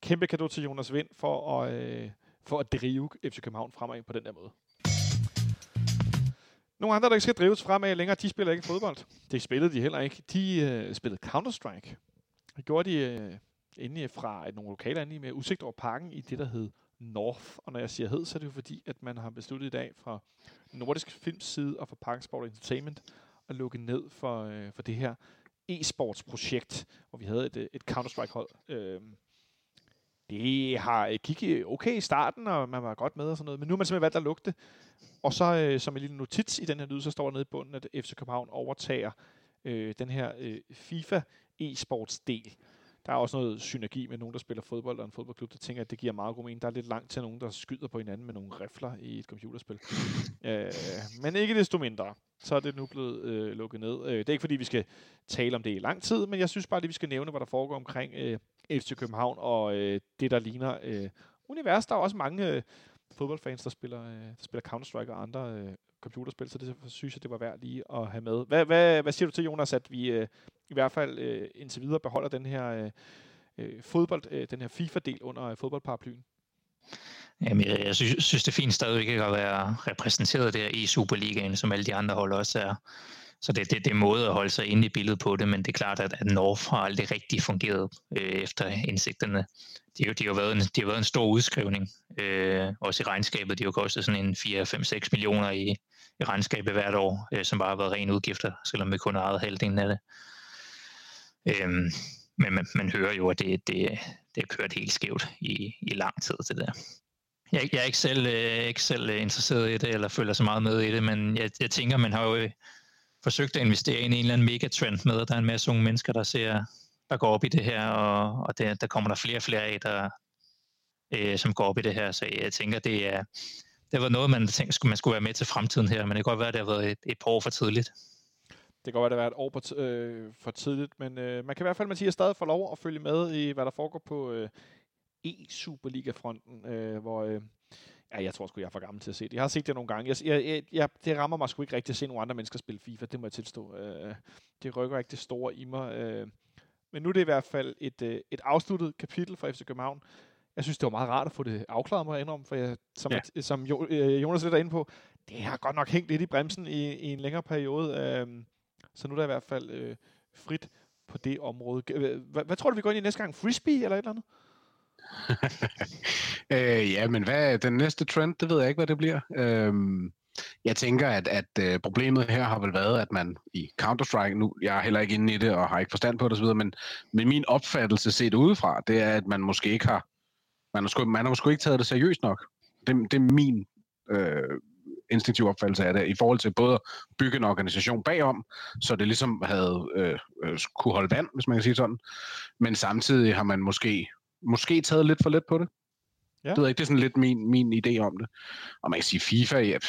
kæmpe kado til Jonas Vind for at, øh, for at drive FC København fremad på den der måde. Nogle andre, der ikke skal drives fremad længere, de spiller ikke fodbold. Det spillede de heller ikke. De øh, spillede Counter-Strike. Det gjorde de øh, inde fra et, nogle lokaler inde med udsigt over parken i det, der hed North. Og når jeg siger hed, så er det jo fordi, at man har besluttet i dag fra Nordisk Films side og fra Parksport Entertainment at lukke ned for, øh, for det her e-sports projekt, hvor vi havde et, øh, et Counter-Strike-hold. Øh, det har kigget okay i starten, og man var godt med og sådan noget, men nu er man simpelthen valgt at lukke det. Og så øh, som en lille notits i den her lyd, så står der nede i bunden, at FC København overtager øh, den her øh, FIFA e-sports del. Der er også noget synergi med nogen, der spiller fodbold og en fodboldklub, der tænker, at det giver meget god mening. Der er lidt langt til nogen, der skyder på hinanden med nogle rifler i et computerspil. øh, men ikke desto mindre, så er det nu blevet øh, lukket ned. Øh, det er ikke fordi, vi skal tale om det i lang tid, men jeg synes bare, at vi skal nævne, hvad der foregår omkring øh, FC København og øh, det, der ligner øh, univers. Der er også mange øh, fodboldfans, der spiller, øh, der spiller Counter-Strike og andre øh, computerspil, så det synes jeg, det var værd lige at have med. Hvad, hvad, hvad siger du til, Jonas, at vi øh, i hvert fald øh, indtil videre beholder den her øh, øh fodbold, øh, den her FIFA-del under øh, fodboldparaplyen? Jamen, jeg, jeg synes, synes, det er fint stadigvæk at være repræsenteret der i Superligaen, som alle de andre hold også er. Så det, det, det er måde at holde sig inde i billedet på det, men det er klart, at, at North har aldrig rigtig fungeret øh, efter indsigterne. De, de, har været en, de har været en stor udskrivning, øh, også i regnskabet. De har kostet sådan en 4-5-6 millioner i, i regnskabet hvert år, øh, som bare har været rene udgifter, selvom vi kun har ejet halvdelen af det. Øh, men man, man hører jo, at det, det, det har kørt helt skævt i, i lang tid, det der. Jeg, jeg er ikke selv, øh, ikke selv øh, interesseret i det, eller føler så meget med i det, men jeg, jeg tænker, man har jo forsøgt at investere i en eller anden megatrend med, at der er en masse unge mennesker, der ser, der går op i det her, og, og det, der kommer der flere og flere af, der, øh, som går op i det her. Så jeg tænker, det er, det var noget, man tænkte, man skulle være med til fremtiden her, men det kan godt være, at det har været et, et par år for tidligt. Det kan godt være, at det har været et år øh, for tidligt, men øh, man kan i hvert fald, man stadig få lov at følge med i, hvad der foregår på øh, e-Superliga-fronten, øh, hvor øh, Ja, jeg tror sgu, jeg er for gammel til at se det. Jeg har set det nogle gange. Jeg, jeg, jeg, jeg, det rammer mig sgu ikke rigtig at se nogle andre mennesker spille FIFA. Det må jeg tilstå. Øh, det rykker ikke det store i mig. Øh, men nu er det i hvert fald et, øh, et afsluttet kapitel for FC København. Jeg synes, det var meget rart at få det afklaret mig indom, for jeg, som, ja. et, som jo, øh, Jonas lidt er inde på, det har godt nok hængt lidt i bremsen i, i en længere periode. Øh, så nu er der i hvert fald øh, frit på det område. Hvad, hvad tror du, vi går ind i næste gang? Frisbee eller et eller andet? øh, ja, men hvad er den næste trend? Det ved jeg ikke, hvad det bliver. Øhm, jeg tænker, at, at øh, problemet her har vel været, at man i Counter-Strike, nu jeg er heller ikke inde i det og har ikke forstand på det osv., men, men min opfattelse set udefra, det er, at man måske ikke har man har, sgu, man har måske ikke taget det seriøst nok. Det, det er min øh, instinktive opfattelse af det, i forhold til både at bygge en organisation bagom, så det ligesom havde øh, øh, kunne holde vand, hvis man kan sige sådan, men samtidig har man måske måske taget lidt for let på det. Ja. Det, ved jeg ikke, det er sådan lidt min, min idé om det. Og man kan sige, FIFA, jeg,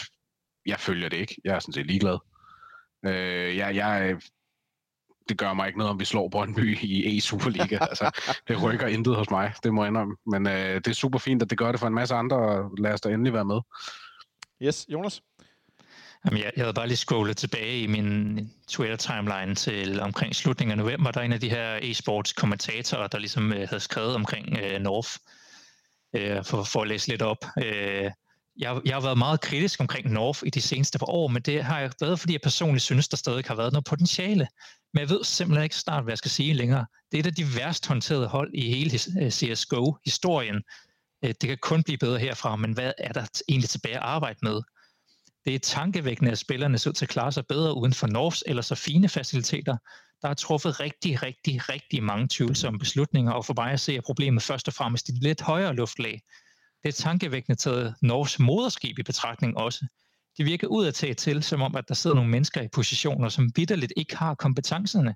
jeg følger det ikke. Jeg er sådan set ligeglad. Øh, jeg, jeg, det gør mig ikke noget, om vi slår Brøndby i E-Superliga. altså, det rykker intet hos mig, det må jeg indrømme. Men øh, det er super fint, at det gør det for en masse andre, og lad os da endelig være med. Yes, Jonas? Jamen, jeg, jeg havde bare lige scrollet tilbage i min Twitter-timeline til omkring slutningen af november. Der er en af de her e-sports kommentatorer, der ligesom øh, havde skrevet omkring øh, North, øh, for, for at læse lidt op. Øh, jeg, jeg har været meget kritisk omkring North i de seneste par år, men det har jeg været, fordi jeg personligt synes, der stadig har været noget potentiale. Men jeg ved simpelthen ikke snart, hvad jeg skal sige længere. Det er et af de værst håndterede hold i hele øh, CSGO-historien. Øh, det kan kun blive bedre herfra, men hvad er der egentlig tilbage at arbejde med? Det er tankevækkende, at spillerne ser ud til at klare sig bedre uden for Norths eller så fine faciliteter. Der er truffet rigtig, rigtig, rigtig mange tvivlsomme beslutninger, og for mig at se, er problemet først og fremmest i de lidt højere luftlag. Det er tankevækkende taget Norths moderskib i betragtning også. De virker ud at tage til, som om at der sidder nogle mennesker i positioner, som vidderligt ikke har kompetencerne.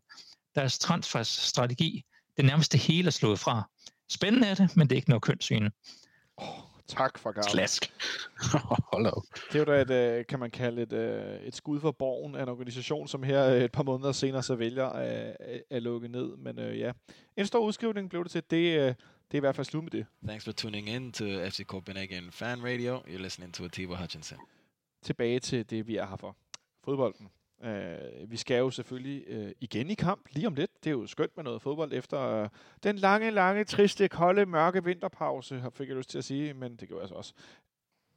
Deres transferstrategi, det nærmeste hele er slået fra. Spændende er det, men det er ikke noget kønssyn. Tak for gaven. Slask. Hold op. Det er jo da et, øh, kan man kalde et, øh, et skud for borgen af en organisation, som her øh, et par måneder senere så vælger at, at lukke ned. Men øh, ja, en stor udskrivning blev det til. Det, det er i hvert fald slut med det. Thanks for tuning in to FC Copenhagen Fan Radio. You're listening to Atiba Hutchinson. Tilbage til det, vi er her for. Fodbolden. Øh, vi skal jo selvfølgelig øh, igen i kamp lige om lidt. Det er jo skønt med noget fodbold efter øh, den lange, lange, triste, kolde, mørke vinterpause, fik jeg lyst til at sige, men det gjorde jeg så også.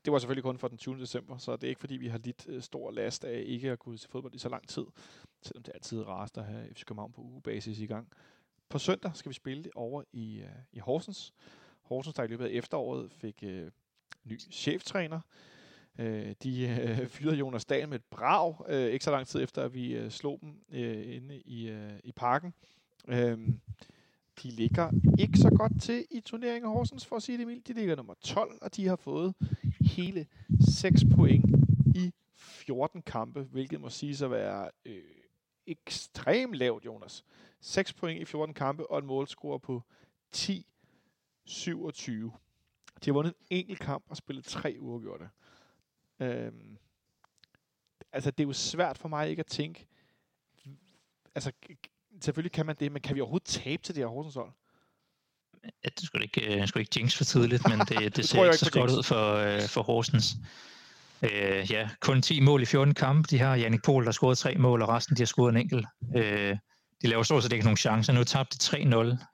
Det var selvfølgelig kun for den 20. december, så det er ikke fordi, vi har lidt øh, stor last af ikke at kunne til fodbold i så lang tid, selvom det er altid rarest at have FC København på ugebasis i gang. På søndag skal vi spille det over i, øh, i Horsens. Horsens, der i løbet af efteråret fik øh, ny cheftræner. Øh, de øh, fyrede Jonas Dahl med et brag, øh, ikke så lang tid efter, at vi øh, slog dem øh, inde i, øh, i parken. Øh, de ligger ikke så godt til i turneringen Horsens, for at sige det mildt. De ligger nummer 12, og de har fået hele 6 point i 14 kampe, hvilket må sige at være øh, ekstremt lavt, Jonas. 6 point i 14 kampe og en målscore på 10-27. De har vundet en enkelt kamp og spillet tre uafgjorte. Øhm, altså, det er jo svært for mig ikke at tænke... Altså, selvfølgelig kan man det, men kan vi overhovedet tabe til det her Horsens hold? Ja, det skulle ikke, uh, skulle ikke jinx for tidligt, men det, det, det ser ikke så godt ud for, uh, for Horsens. Uh, ja, kun 10 mål i 14 kampe. De har Jannik Pohl, der har scoret tre mål, og resten de har scoret en enkelt. Uh, de laver stort set ikke nogen chancer. Nu tabte 3-0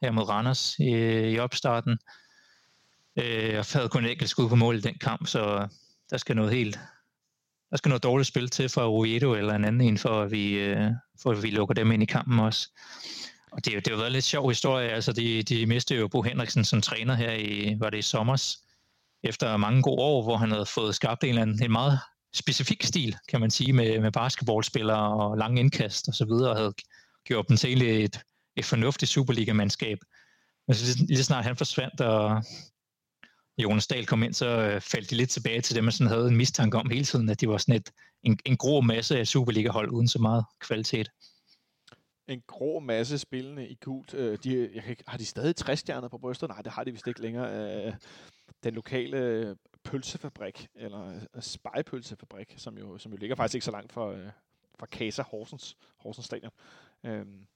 her mod Randers i, i opstarten. Øh, og havde kun et enkelt skud på mål i den kamp, så der skal noget helt der skal noget dårligt spil til for Oviedo eller en anden en, for at vi, øh, for at vi lukker dem ind i kampen også. Og det, det har været en lidt sjov historie. Altså, de, de mistede jo Bo Henriksen som træner her i, var det i sommers, efter mange gode år, hvor han havde fået skabt en, eller anden, en meget specifik stil, kan man sige, med, med basketballspillere og lange indkast og så videre, og havde gjort dem til et, et fornuftigt Superliga-mandskab. Men så lige, lige snart han forsvandt, og Jonas Dahl kom ind, så øh, faldt de lidt tilbage til det, man sådan havde en mistanke om hele tiden, at de var sådan et, en, en grå masse af Superliga-hold uden så meget kvalitet. En grå masse spillende i kult. Øh, de, jeg kan har de stadig 60 stjerner på brystet? Nej, det har de vist ikke længere. Øh, den lokale pølsefabrik, eller spejpølsefabrik, som jo, som jo ligger faktisk ikke så langt fra, fra Casa Horsens, Horsens Stadion. Øhm,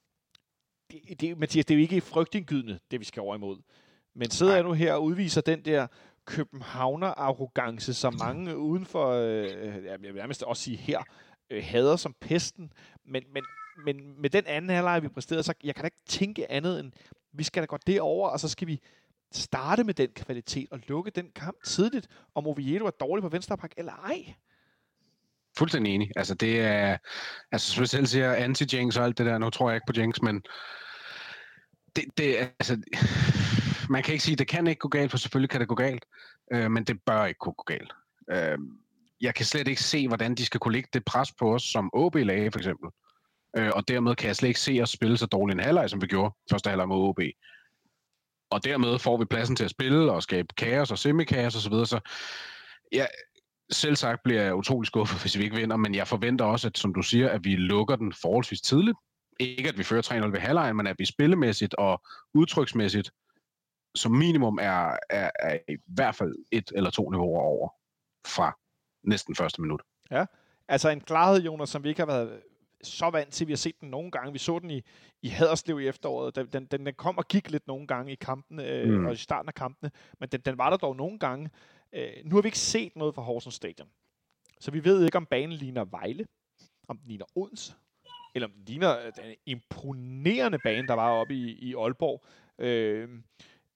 det, det, Mathias, det er jo ikke frygtindgydende, det vi skal over imod. Men sidder jeg nu her og udviser den der københavner-arrogance, som mange uden for, øh, jeg vil nærmest også sige her, øh, hader som pesten. Men, men, men med den anden halvleg, vi præsterede, så jeg kan da ikke tænke andet end, vi skal da gå derover, og så skal vi starte med den kvalitet og lukke den kamp tidligt, om Oviedo er dårlig på venstrepak eller ej. Fuldstændig enig. Altså det er, altså specielt siger anti-Jinx og alt det der, nu tror jeg ikke på Jinx, men det, det altså, Altså, man kan ikke sige, at det kan ikke gå galt, for selvfølgelig kan det gå galt, øh, men det bør ikke kunne gå galt. Øh, jeg kan slet ikke se, hvordan de skal kunne lægge det pres på os, som OB lagde for eksempel. Øh, og dermed kan jeg slet ikke se os spille så dårligt en halvleg, som vi gjorde første halvleg mod OB. Og dermed får vi pladsen til at spille og skabe kaos og semikaos osv. Så, videre. så ja, selv sagt bliver jeg utrolig skuffet, hvis vi ikke vinder, men jeg forventer også, at som du siger, at vi lukker den forholdsvis tidligt. Ikke at vi fører 3-0 ved halvlejen, men at vi spillemæssigt og udtryksmæssigt som minimum er, er, er i hvert fald et eller to niveauer over fra næsten første minut. Ja, altså en klarhed, Jonas, som vi ikke har været så vant til. Vi har set den nogle gange. Vi så den i, i Haderslev i efteråret. Den, den, den kom og gik lidt nogle gange i kampene, øh, mm. og i starten af kampene, men den, den var der dog nogle gange. Øh, nu har vi ikke set noget fra Horsens Stadion. Så vi ved ikke, om banen ligner Vejle, om den ligner Odense, eller om den ligner den imponerende bane, der var oppe i, i Aalborg. Øh,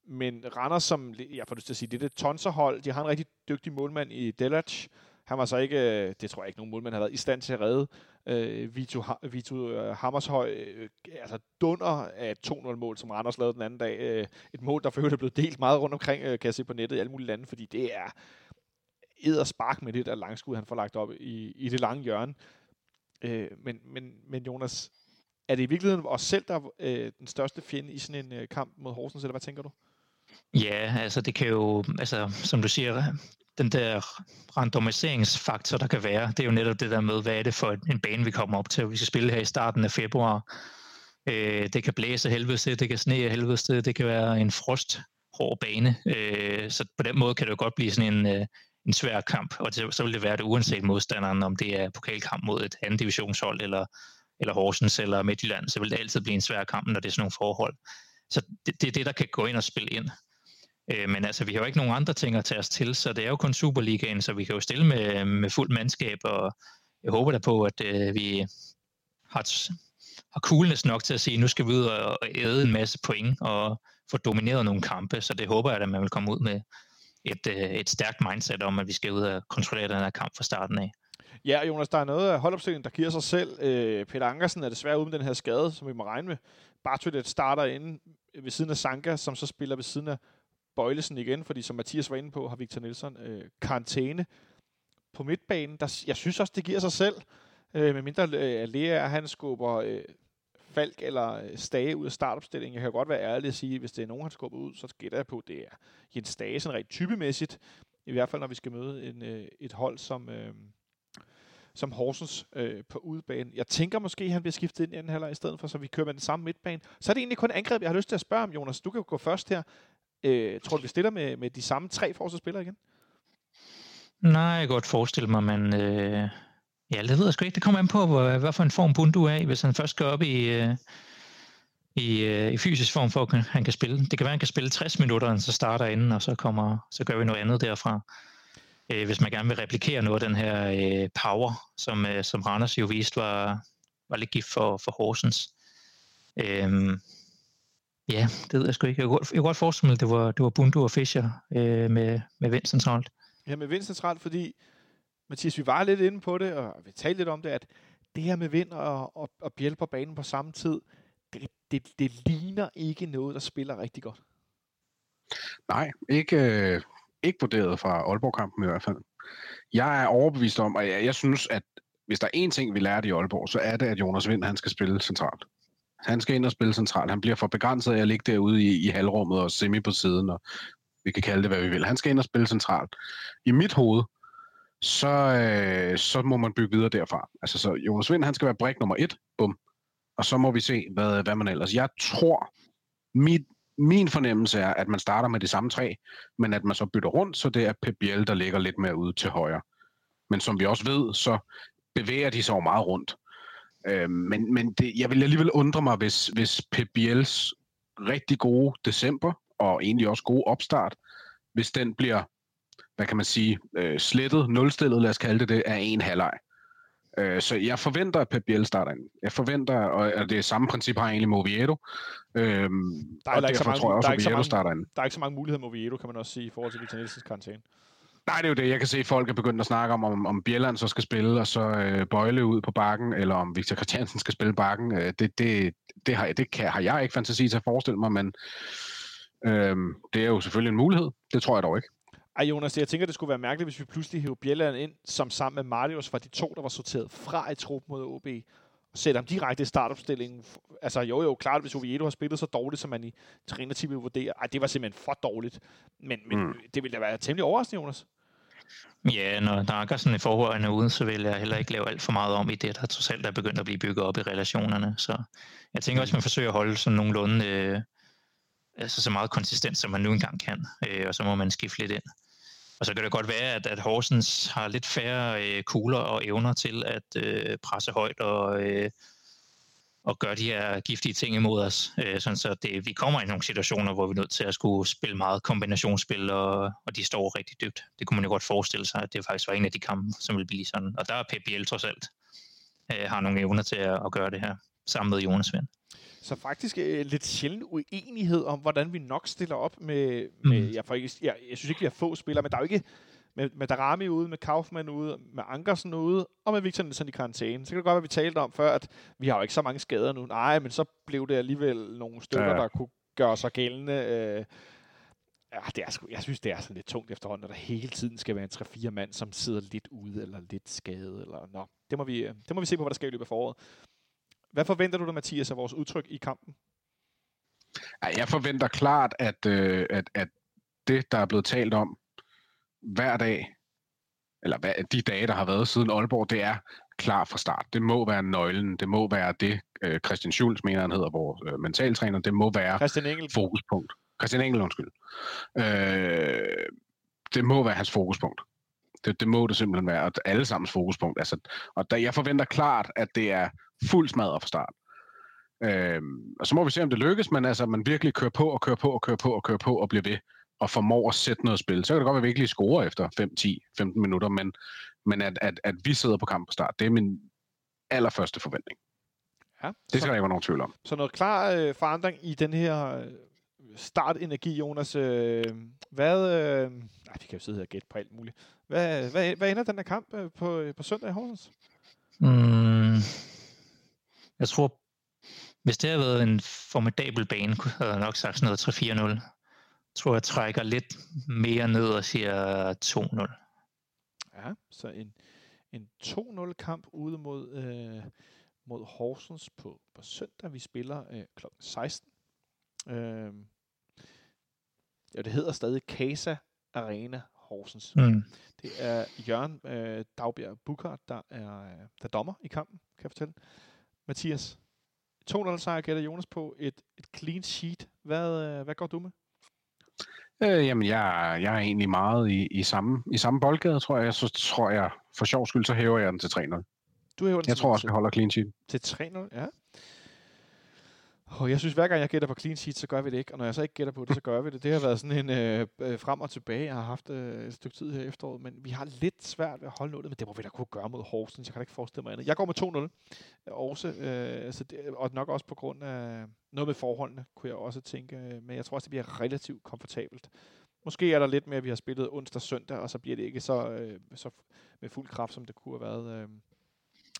men Randers, som jeg får lyst til at sige, det er det tonserhold, de har en rigtig dygtig målmand i Delac. Han var så ikke, øh, det tror jeg ikke, nogen målmand har været i stand til at redde. Øh, Vito, Vito øh, Hammershøj, øh, altså dunder af et 2-0-mål, som Randers lavede den anden dag. Øh, et mål, der for øvrigt er blevet delt meget rundt omkring, øh, kan jeg se på nettet i alle mulige lande, fordi det er spark med det der langskud, han får lagt op i, i det lange hjørne. Øh, men, men, men Jonas, er det i virkeligheden os selv, der er øh, den største fjende i sådan en øh, kamp mod Horsens, eller hvad tænker du? Ja, altså det kan jo, altså som du siger, den der randomiseringsfaktor, der kan være, det er jo netop det der med, hvad er det for en bane, vi kommer op til. Vi skal spille her i starten af februar. Øh, det kan blæse helvede til, det kan sne helvede, til, det kan være en frost hård bane. Øh, så på den måde kan det jo godt blive sådan en, øh, en svær kamp, og det, så vil det være det uanset modstanderen, om det er pokalkamp mod et andet divisionshold, eller, eller Horsens, eller Midtjylland, så vil det altid blive en svær kamp, når det er sådan nogle forhold. Så det, det er det, der kan gå ind og spille ind. Øh, men altså, vi har jo ikke nogen andre ting at tage os til, så det er jo kun Superligaen, så vi kan jo stille med, med fuld mandskab, og jeg håber da på, at øh, vi har, har coolness nok til at sige, at nu skal vi ud og æde en masse point og få domineret nogle kampe, så det håber jeg, at man vil komme ud med et, øh, et stærkt mindset om, at vi skal ud og kontrollere den her kamp fra starten af. Ja, Jonas, der er noget af holdopstillingen, der giver sig selv. Øh, Peter Ankersen er desværre uden den her skade, som vi må regne med. Bartolet starter inde ved siden af Sanka, som så spiller ved siden af Bøjlesen igen, fordi som Mathias var inde på, har Victor Nielsen øh, karantæne på midtbanen. Der, jeg synes også, det giver sig selv. Øh, med mindre øh, Lea, han skubber øh, Falk eller øh, Stage ud af startopstillingen. Jeg kan godt være ærlig at sige, at hvis det er nogen, han skubber ud, så gætter jeg på, at det er Jens Stage, sådan rent typemæssigt. I hvert fald, når vi skal møde en, øh, et hold som, øh, som Horsens øh, på udebane. Jeg tænker måske, at han bliver skiftet ind i anden halvleg i stedet for, så vi kører med den samme midtbane. Så er det egentlig kun angreb, jeg har lyst til at spørge om, Jonas. Du kan jo gå først her. Øh, tror du, vi stiller med, med de samme tre forsvarsspillere igen? Nej, jeg kan godt forestille mig, men øh, ja, det ved jeg sgu ikke. Det kommer an på, hvor, hvad for en form Bundu er i, hvis han først skal op i, øh, i, øh, i fysisk form, for at han kan spille. Det kan være, at han kan spille 60 minutter, og så starter inden, og så, kommer, så gør vi noget andet derfra. Øh, hvis man gerne vil replikere noget af den her øh, power, som, øh, som Randers jo viste var, var lidt gift for, for Horsens. Øh, Ja, det ved jeg sgu ikke. Jeg kunne, jeg kunne godt forestille mig, at det var, det var Bundu og Fischer øh, med, med vind centralt. Ja, med vind centralt, fordi, Mathias, vi var lidt inde på det, og vi talte lidt om det, at det her med vind og, og, og bjælp på banen på samme tid, det, det, det ligner ikke noget, der spiller rigtig godt. Nej, ikke, øh, ikke vurderet fra Aalborg-kampen i hvert fald. Jeg er overbevist om, og jeg, jeg synes, at hvis der er én ting, vi lærte i Aalborg, så er det, at Jonas Vind han skal spille centralt. Han skal ind og spille centralt. Han bliver for begrænset af at ligge derude i, i halvrummet og semi på siden, og vi kan kalde det, hvad vi vil. Han skal ind og spille centralt. I mit hoved, så, øh, så må man bygge videre derfra. Altså, så Jonas Vind, han skal være brik nummer et, bum. Og så må vi se, hvad, hvad man ellers... Jeg tror, mit, min fornemmelse er, at man starter med det samme træ, men at man så bytter rundt, så det er Pep Biel, der ligger lidt mere ude til højre. Men som vi også ved, så bevæger de sig jo meget rundt. Øh, men men det, jeg vil alligevel undre mig, hvis, hvis Pep Biels rigtig gode december, og egentlig også gode opstart, hvis den bliver, hvad kan man sige, øh, slettet, nulstillet, lad os kalde det det, af en halvleg. Øh, så jeg forventer, at Pep Biel starter ind. Jeg forventer, og det er samme princip har jeg egentlig med Oviedo. Øhm, der er og ikke så mange, tror jeg også, der er ikke så mange, starter ind. Der er ikke så mange muligheder med Oviedo, kan man også sige, i forhold til Victor Nielsens karantæne. Nej, det er jo det. Jeg kan se, at folk er begyndt at snakke om, om, om Bjelland så skal spille, og så øh, Bøjle ud på bakken, eller om Victor Christiansen skal spille bakken. Øh, det, det, det, har, det kan, har jeg ikke fantasi til at forestille mig, men øh, det er jo selvfølgelig en mulighed. Det tror jeg dog ikke. Ej Jonas, jeg tænker, det skulle være mærkeligt, hvis vi pludselig hæver Bjelland ind, som sammen med Marius var de to, der var sorteret fra et trup mod OB, og sætter ham direkte i startopstillingen. Altså jo jo, klart, hvis Oviedo har spillet så dårligt, som man i trænerteamet vurderer, ej, det var simpelthen for dårligt. Men, men mm. det ville da være temmelig overraskende, Jonas. Ja, når Darkersen i forhånden er ude, så vil jeg heller ikke lave alt for meget om i det, der trods alt er begyndt at blive bygget op i relationerne. Så jeg tænker også, at man forsøger at holde sådan nogenlunde, øh, altså så meget konsistent, som man nu engang kan, øh, og så må man skifte lidt ind. Og så kan det godt være, at, at Horsens har lidt færre øh, kugler og evner til at øh, presse højt og, øh, og gøre de her giftige ting imod os. Øh, sådan så det, vi kommer i nogle situationer, hvor vi er nødt til at skulle spille meget kombinationsspil, og, og de står rigtig dybt. Det kunne man jo godt forestille sig, at det faktisk var en af de kampe, som ville blive sådan. Og der er PPL trods alt, øh, har nogle evner til at, at gøre det her sammen med Jonas Vind. Så faktisk øh, lidt sjældent uenighed om, hvordan vi nok stiller op med... med Mm. jeg, for ikke, jeg, jeg synes ikke, vi har få spillere, men der er jo ikke... Med, med Darami ude, med Kaufmann ude, med Ankersen ude, og med Victor Nielsen i karantæne. Så kan det godt være, at vi talte om før, at vi har jo ikke så mange skader nu. Nej, men så blev det alligevel nogle stykker, Ja, der kunne gøre sig gældende. Øh, ja, det er sgu, jeg synes, det er sådan lidt tungt efterhånden, når der hele tiden skal være en 3-4 mand, som sidder lidt ude, eller lidt skadet. Eller, nå, det må, vi, øh, det må vi se på, hvad der sker i løbet af foråret. Hvad forventer du dig, Mathias, af vores udtryk i kampen? Jeg forventer klart, at, øh, at, at det, der er blevet talt om hver dag, eller hvad, de dage, der har været siden Aalborg, det er klar fra start. Det må være nøglen. Det må være det, øh, Christian Schulz mener, han hedder vores øh, mentaltræner. Det må være Christian Engel, fokuspunkt. Christian Engel, undskyld. Øh, det må være hans fokuspunkt. Det, det må det simpelthen være, og alle sammens fokuspunkt. Altså, og der, jeg forventer klart, at det er fuld smadret fra start. Øhm, og så må vi se, om det lykkes, men altså, man virkelig kører på og kører på og kører på og kører på og bliver ved og formår at sætte noget spil. Så kan det godt være, at vi ikke lige scorer efter 5, 10, 15 minutter, men, men at, at, at vi sidder på kamp på start, det er min allerførste forventning. ja, Det så, skal der ikke være nogen tvivl om. så noget klar øh, forandring i den her øh, startenergi, Jonas. Øh, hvad, øh, nej, vi kan jo sidde her og gætte på alt muligt. Hvad, hvad, hvad ender den her kamp øh, på, øh, på søndag i Horsens? Mm, jeg tror, hvis det havde været en formidabel bane, havde jeg nok sagt sådan noget 3-4-0. Jeg tror, jeg trækker lidt mere ned og siger 2-0. Ja, så en, en 2-0 kamp ude mod, øh, mod Horsens på, på søndag. Vi spiller øh, kl. 16. Øh, ja, det hedder stadig Casa Arena Horsens. Mm. Det er Jørgen øh, Dagbjerg Bukart, der er, øh, der er dommer i kampen, kan jeg fortælle. Mathias, 2-0 sejr gætter Jonas på et, et clean sheet. Hvad, øh, hvad går du med? Øh, jamen, jeg, jeg er egentlig meget i, i, samme, i samme boldgade, tror jeg. Så tror jeg, for sjov skyld, så hæver jeg den til 3-0. Du hæver den Jeg til- tror også, vi holder clean sheet. Til 3-0, ja. Og jeg synes, hver gang jeg gætter på clean sheet, så gør vi det ikke. Og når jeg så ikke gætter på det, så gør vi det. Det har været sådan en øh, øh, frem og tilbage, jeg har haft øh, et stykke tid her i efteråret. Men vi har lidt svært ved at holde noget, men det må vi da kunne gøre mod Horsens. Jeg kan da ikke forestille mig andet. Jeg går med 2-0. Øh, også, øh, så det, og nok også på grund af noget med forholdene, kunne jeg også tænke. Men jeg tror også, det bliver relativt komfortabelt. Måske er der lidt mere, at vi har spillet onsdag søndag, og så bliver det ikke så, øh, så med fuld kraft, som det kunne have været. Øh,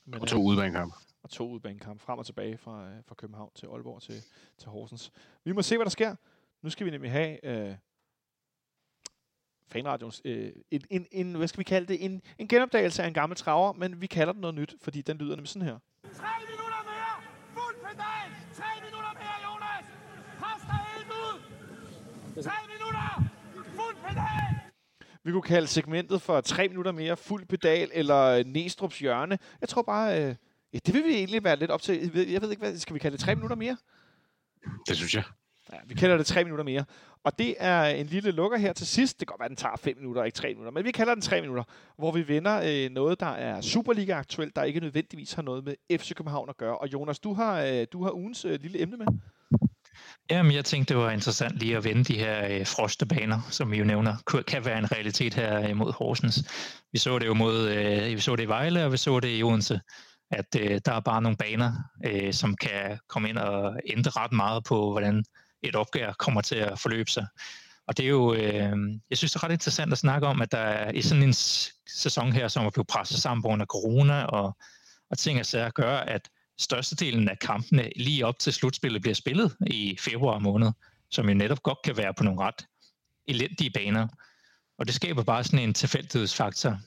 men, Og to udbanekampe. og to udbanekampe frem og tilbage fra, øh, fra København til Aalborg til, til Horsens. Vi må se, hvad der sker. Nu skal vi nemlig have øh, fanradions, øh, en, en, en, hvad skal vi kalde det, en, en genopdagelse af en gammel traver, men vi kalder den noget nyt, fordi den lyder nemlig sådan her. 3 minutter mere! Fuld pedal! 3 minutter mere, Jonas! Pres dig helt ud! 3 minutter! Fuld pedal! Vi kunne kalde segmentet for 3 minutter mere, fuld pedal, eller øh, Næstrup's hjørne. Jeg tror bare, øh, ja, det vil vi egentlig være lidt op til. Jeg ved, ikke, hvad skal vi kalde det? 3 minutter mere? Det synes jeg. Ja, vi kalder det 3 minutter mere. Og det er en lille lukker her til sidst. Det kan godt være, den tager 5 minutter, ikke 3 minutter. Men vi kalder den 3 minutter, hvor vi vender øh, noget, der er Superliga-aktuelt, der ikke nødvendigvis har noget med FC København at gøre. Og Jonas, du har, øh, du har ugens øh, lille emne med. Jamen, jeg tænkte, det var interessant lige at vende de her øh, frostebaner, som vi jo nævner, kan være en realitet her øh, mod Horsens. Vi så det jo mod, øh, vi så det i Vejle, og vi så det i Odense, at øh, der er bare nogle baner, øh, som kan komme ind og ændre ret meget på, hvordan et opgør kommer til at forløbe sig. Og det er jo, øh, jeg synes, det er ret interessant at snakke om, at der er i sådan en sæson her, som er blevet presset sammen på grund af corona, og, og ting og sager gør, at størstedelen af kampene lige op til slutspillet bliver spillet i februar måned, som jo netop godt kan være på nogle ret elendige baner. Og det skaber bare sådan en tilfældighedsfaktor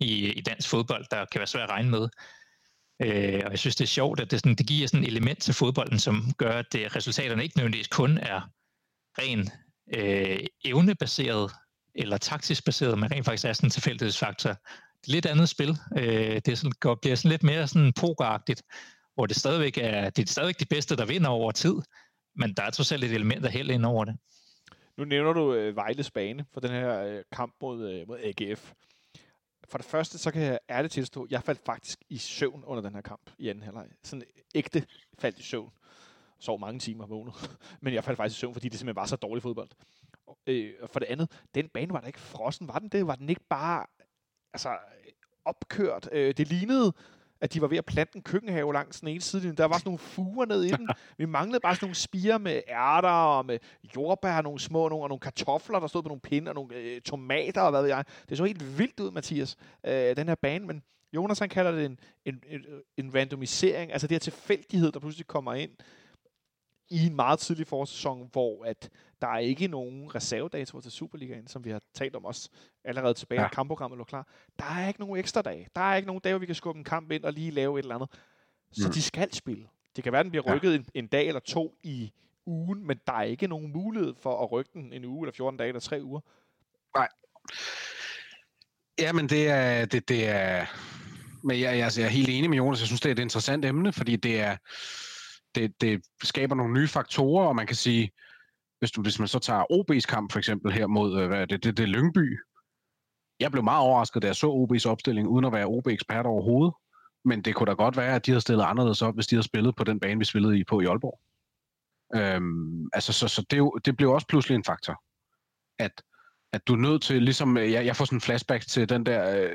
i, i dansk fodbold, der kan være svært at regne med. Øh, og jeg synes, det er sjovt, at det, sådan, det giver sådan et element til fodbolden, som gør, at det, resultaterne ikke nødvendigvis kun er ren øh, evnebaseret eller taktisk baseret, men rent faktisk er sådan en tilfældighedsfaktor. Lidt andet spil. Øh, det er sådan, går, bliver sådan lidt mere sådan pokeragtigt, hvor det stadigvæk er, det er stadigvæk de bedste, der vinder over tid, men der er trods alt et element af held ind over det. Nu nævner du øh, Vejles bane for den her øh, kamp mod, øh, mod AGF. For det første, så kan jeg ærligt tilstå, jeg faldt faktisk i søvn under den her kamp i anden halvleg. Sådan ægte faldt i søvn. Sov mange timer vågnet. Men jeg faldt faktisk i søvn, fordi det simpelthen var så dårlig fodbold. Og, øh, og for det andet, den bane var da ikke frossen. Var den det? Var den ikke bare altså, opkørt? Øh, det lignede at de var ved at plante en køkkenhave langs den ene side. Der var sådan nogle fuger ned i den. Vi manglede bare sådan nogle spiger med ærter og med jordbær, nogle små nogle, og nogle kartofler, der stod på nogle pinde, og nogle øh, tomater og hvad ved jeg. Det så helt vildt ud, Mathias, øh, den her bane, men Jonas han kalder det en, en, en, en randomisering, altså det her tilfældighed, der pludselig kommer ind i en meget tidlig forsæson, hvor at der er ikke nogen reservedatoer til Superligaen, som vi har talt om os allerede tilbage, ja. kampprogrammet lå klar. Der er ikke nogen ekstra dage. Der er ikke nogen dage, hvor vi kan skubbe en kamp ind og lige lave et eller andet. Så mm. de skal spille. Det kan være, at den bliver rykket ja. en, en dag eller to i ugen, men der er ikke nogen mulighed for at rykke den en uge, eller 14 dage, eller tre uger. Nej. Ja, men det er, det, det er, men jeg, jeg, jeg er helt enig med Jonas. Jeg synes, det er et interessant emne, fordi det er, det, det skaber nogle nye faktorer, og man kan sige, hvis, du, hvis man så tager OB's kamp for eksempel her mod, øh, hvad er det, det, det er Lyngby. Jeg blev meget overrasket, da jeg så OB's opstilling, uden at være OB-ekspert overhovedet. Men det kunne da godt være, at de havde stillet anderledes op, hvis de havde spillet på den bane, vi spillede i på i Aalborg. Øhm, altså, så, så det, jo, det blev også pludselig en faktor. At, at du er nødt til, ligesom, øh, jeg, jeg får sådan en flashback til den der, øh,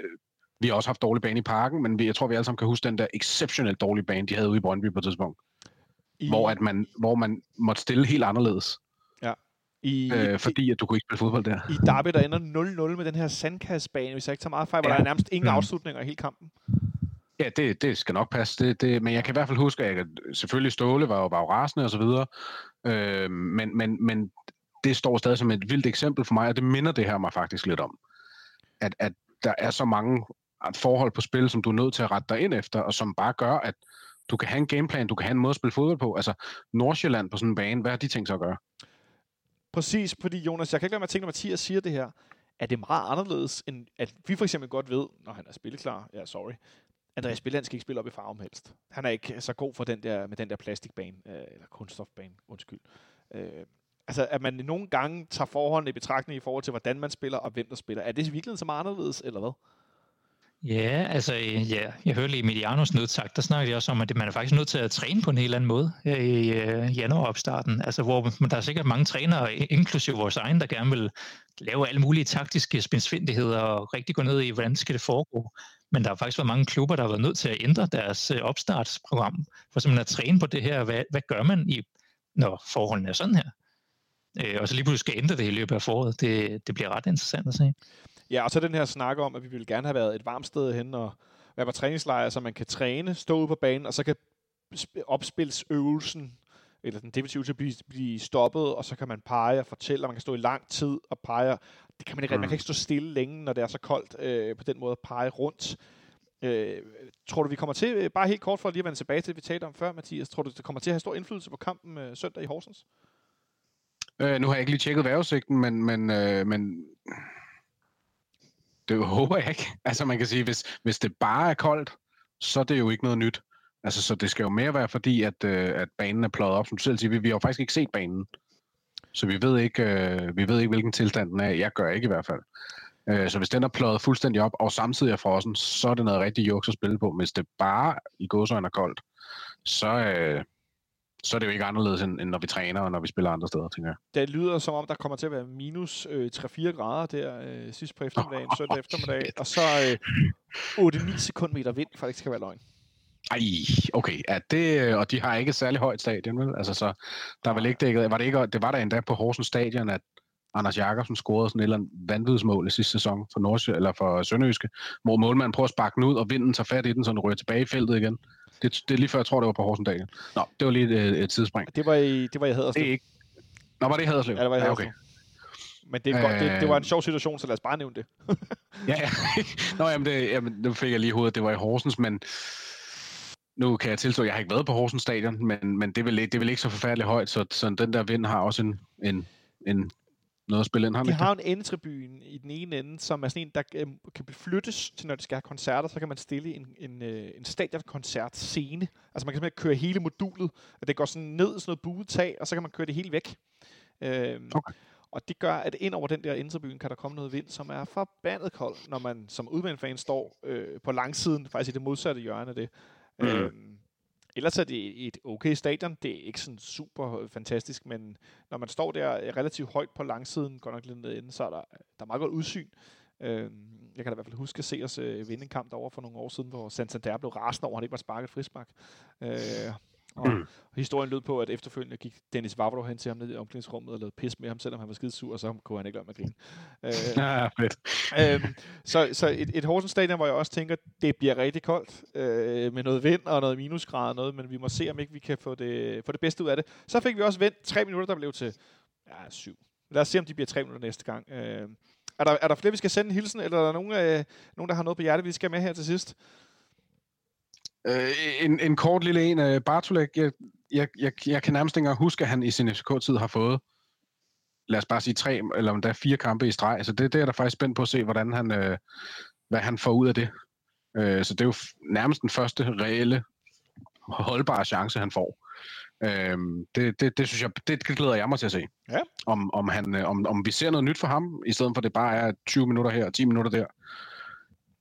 vi har også haft dårlig bane i parken, men vi, jeg tror, vi alle sammen kan huske den der exceptionelt dårlige bane, de havde ude i Brøndby på et tidspunkt. I... Hvor, at man, hvor man måtte stille helt anderledes. Ja. I, øh, fordi at du kunne ikke spille fodbold der. I Derby, der ender 0-0 med den her sandkastbane, hvis jeg ikke tager meget fejl, hvor ja. der er nærmest ingen mm. afslutninger i hele kampen. Ja, det, det skal nok passe. Det, det, men jeg kan i hvert fald huske, at jeg, selvfølgelig Ståle var jo, var jo rasende videre. Øh, men, men, men det står stadig som et vildt eksempel for mig, og det minder det her mig faktisk lidt om. At, at der er så mange forhold på spil, som du er nødt til at rette dig ind efter, og som bare gør, at du kan have en gameplan, du kan have en måde at spille fodbold på. Altså, Nordsjælland på sådan en bane, hvad har de tænkt sig at gøre? Præcis, fordi Jonas, jeg kan ikke lade mig tænke, når Mathias siger det her, at det er meget anderledes, end at vi for eksempel godt ved, når han er spilleklar, ja, sorry, Andreas Spilland skal ikke spille op i farven helst. Han er ikke så god for den der, med den der plastikbane, øh, eller kunststofbane, undskyld. Øh, altså, at man nogle gange tager forholdene i betragtning i forhold til, hvordan man spiller og hvem der spiller. Er det i virkeligheden så meget anderledes, eller hvad? Ja, altså ja, jeg hørte i Medianos nedsagt, der snakker de også om, at man er faktisk nødt til at træne på en helt anden måde øh, i øh, januaropstarten. Altså hvor der er sikkert mange trænere, inklusive vores egen, der gerne vil lave alle mulige taktiske spinsfindigheder og rigtig gå ned i, hvordan skal det foregå. Men der har faktisk været mange klubber, der har været nødt til at ændre deres øh, opstartsprogram, for simpelthen at træne på det her. Hvad, hvad gør man, i, når forholdene er sådan her? Øh, og så lige pludselig skal ændre det i løbet af foråret. Det, det bliver ret interessant at se. Ja, og så den her snak om, at vi ville gerne have været et varmt sted hen og være på træningslejr, så man kan træne, stå ude på banen, og så kan opspilsøvelsen eller den definitive til blive, blive stoppet, og så kan man pege og fortælle, og man kan stå i lang tid og pege. Det kan man ikke mm. Man kan ikke stå stille længe, når det er så koldt, øh, på den måde at pege rundt. Øh, tror du, vi kommer til, øh, bare helt kort for lige at vende tilbage til det, vi talte om før, Mathias, tror du, det kommer til at have stor indflydelse på kampen øh, søndag i Horsens? Øh, nu har jeg ikke lige tjekket vejrudsigten, men, men, øh, men det håber jeg ikke. Altså man kan sige, hvis, hvis det bare er koldt, så er det jo ikke noget nyt. Altså, så det skal jo mere være fordi, at, øh, at banen er pløjet op, som du selv siger. Vi, vi har jo faktisk ikke set banen. Så vi ved ikke, øh, vi ved ikke hvilken tilstand den er. Jeg gør ikke i hvert fald. Øh, så hvis den er pløjet fuldstændig op, og samtidig er frossen, så er det noget rigtig juks at spille på. Hvis det bare i godsøjne er koldt, så, øh, så er det jo ikke anderledes, end, end når vi træner og når vi spiller andre steder, tænker jeg. Det lyder som om, der kommer til at være minus øh, 3-4 grader der øh, sidst på eftermiddagen, søndag eftermiddag, og så øh, 8-9 sekundmeter vind, for det skal være løgn. Ej, okay. Ja, det, øh, og de har ikke et særligt højt stadion, vel? Altså, så der er vel ikke dækket. Var det, ikke, det var der endda på Horsens stadion, at Anders Jakobsen scorede sådan et eller andet vanvidsmål i sidste sæson for Nordsjø, eller for Sønderjyske, hvor målmanden prøver at sparke den ud, og vinden tager fat i den, så den ryger tilbage i feltet igen. Det, det er lige før, jeg tror, det var på Horsendal. Nå, det var lige et, et tidsspring. Det var i, det var i Haderslev. Det er ikke... Nå, var det i Haderslev? Ja, det var i Haderslev. Ja, okay. Men det, er godt, det, det var en sjov situation, så lad os bare nævne det. ja, ja. Nå, jamen, det, jamen, nu fik jeg lige hovedet, det var i Horsens, men nu kan jeg tilstå, at jeg har ikke været på Horsens Stadion, men, men det, er vel, det er vel ikke så forfærdeligt højt, så, så den der vind har også en, en, en noget at spille ind. Har de har en endetribune i den ene ende, som er sådan en, der øh, kan beflyttes til, når de skal have koncerter, så kan man stille en, en, øh, en stadionkoncert scene. Altså man kan simpelthen køre hele modulet, og det går sådan ned sådan noget buetag, og så kan man køre det hele væk. Øhm, okay. Og det gør, at ind over den der indtribune kan der komme noget vind, som er forbandet kold, når man som udvendfan står øh, på langsiden, faktisk i det modsatte hjørne af det. Mm. Øhm, Ellers er det et okay stadion. Det er ikke sådan super fantastisk, men når man står der relativt højt på langsiden, går nok lidt ned så er der, der er meget godt udsyn. Øhm, jeg kan da i hvert fald huske at se os øh, vinde en kamp derovre for nogle år siden, hvor Santander blev rasende over, at han ikke var sparket frispark. Øh, og Mm. historien lød på, at efterfølgende gik Dennis Vavro hen til ham ned i omklædningsrummet og lavede pis med ham, selvom han var skide sur, og så kunne han ikke lade med at grine. Øh, Ja, fedt. øhm, så så et, et Horsens Stadion, hvor jeg også tænker, det bliver rigtig koldt, øh, med noget vind og noget minusgrad og noget, men vi må se, om ikke vi kan få det, få det bedste ud af det. Så fik vi også vendt tre minutter, der blev til ja, syv. Lad os se, om de bliver tre minutter næste gang. Øh, er, der, er der flere, vi skal sende en hilsen, eller er der nogen, øh, nogen der har noget på hjertet, vi skal med her til sidst? Øh, en, en kort lille en. Øh, Bartolek, jeg, jeg, jeg, jeg kan nærmest ikke engang huske, at han i sin FCK-tid har fået, lad os bare sige tre, eller der er fire kampe i streg. Så det, det er da faktisk spændt på at se, hvordan han, øh, hvad han får ud af det. Øh, så det er jo nærmest den første reelle, holdbare chance, han får. Øh, det, det, det, synes jeg, det glæder jeg mig til at se. Ja. Om, om, han, øh, om, om vi ser noget nyt for ham, i stedet for at det bare er 20 minutter her og 10 minutter der.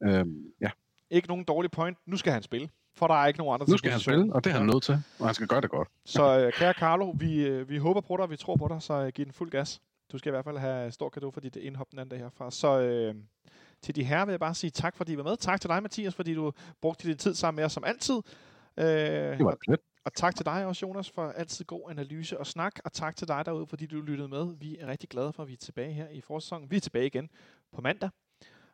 Øh, ja. Ikke nogen dårlig point. Nu skal han spille. For der er ikke nogen andre Nu skal han spille, og det er han nødt til, og han skal gøre det godt. Så øh, kære Carlo, vi, øh, vi håber på dig, og vi tror på dig, så øh, giv den fuld gas. Du skal i hvert fald have stor gave for dit indhop den anden dag herfra. Så øh, til de her vil jeg bare sige tak, fordi I var med. Tak til dig, Mathias, fordi du brugte din tid sammen med os som altid. Øh, Det var lidt. og tak til dig også, Jonas, for altid god analyse og snak. Og tak til dig derude, fordi du lyttede med. Vi er rigtig glade for, at vi er tilbage her i forsæsonen. Vi er tilbage igen på mandag.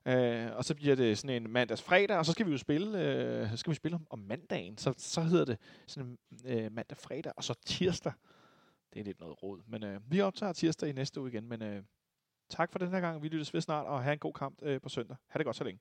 Øh, og så bliver det sådan en mandags fredag, og så skal vi jo spille, øh, så skal vi spille om, om mandagen. Så, så hedder det sådan en øh, mandag fredag, og så tirsdag. Det er lidt noget råd. Men øh, vi optager tirsdag i næste uge igen. Men øh, tak for den her gang. Vi lyttes ved snart, og have en god kamp øh, på søndag. Ha' det godt så længe.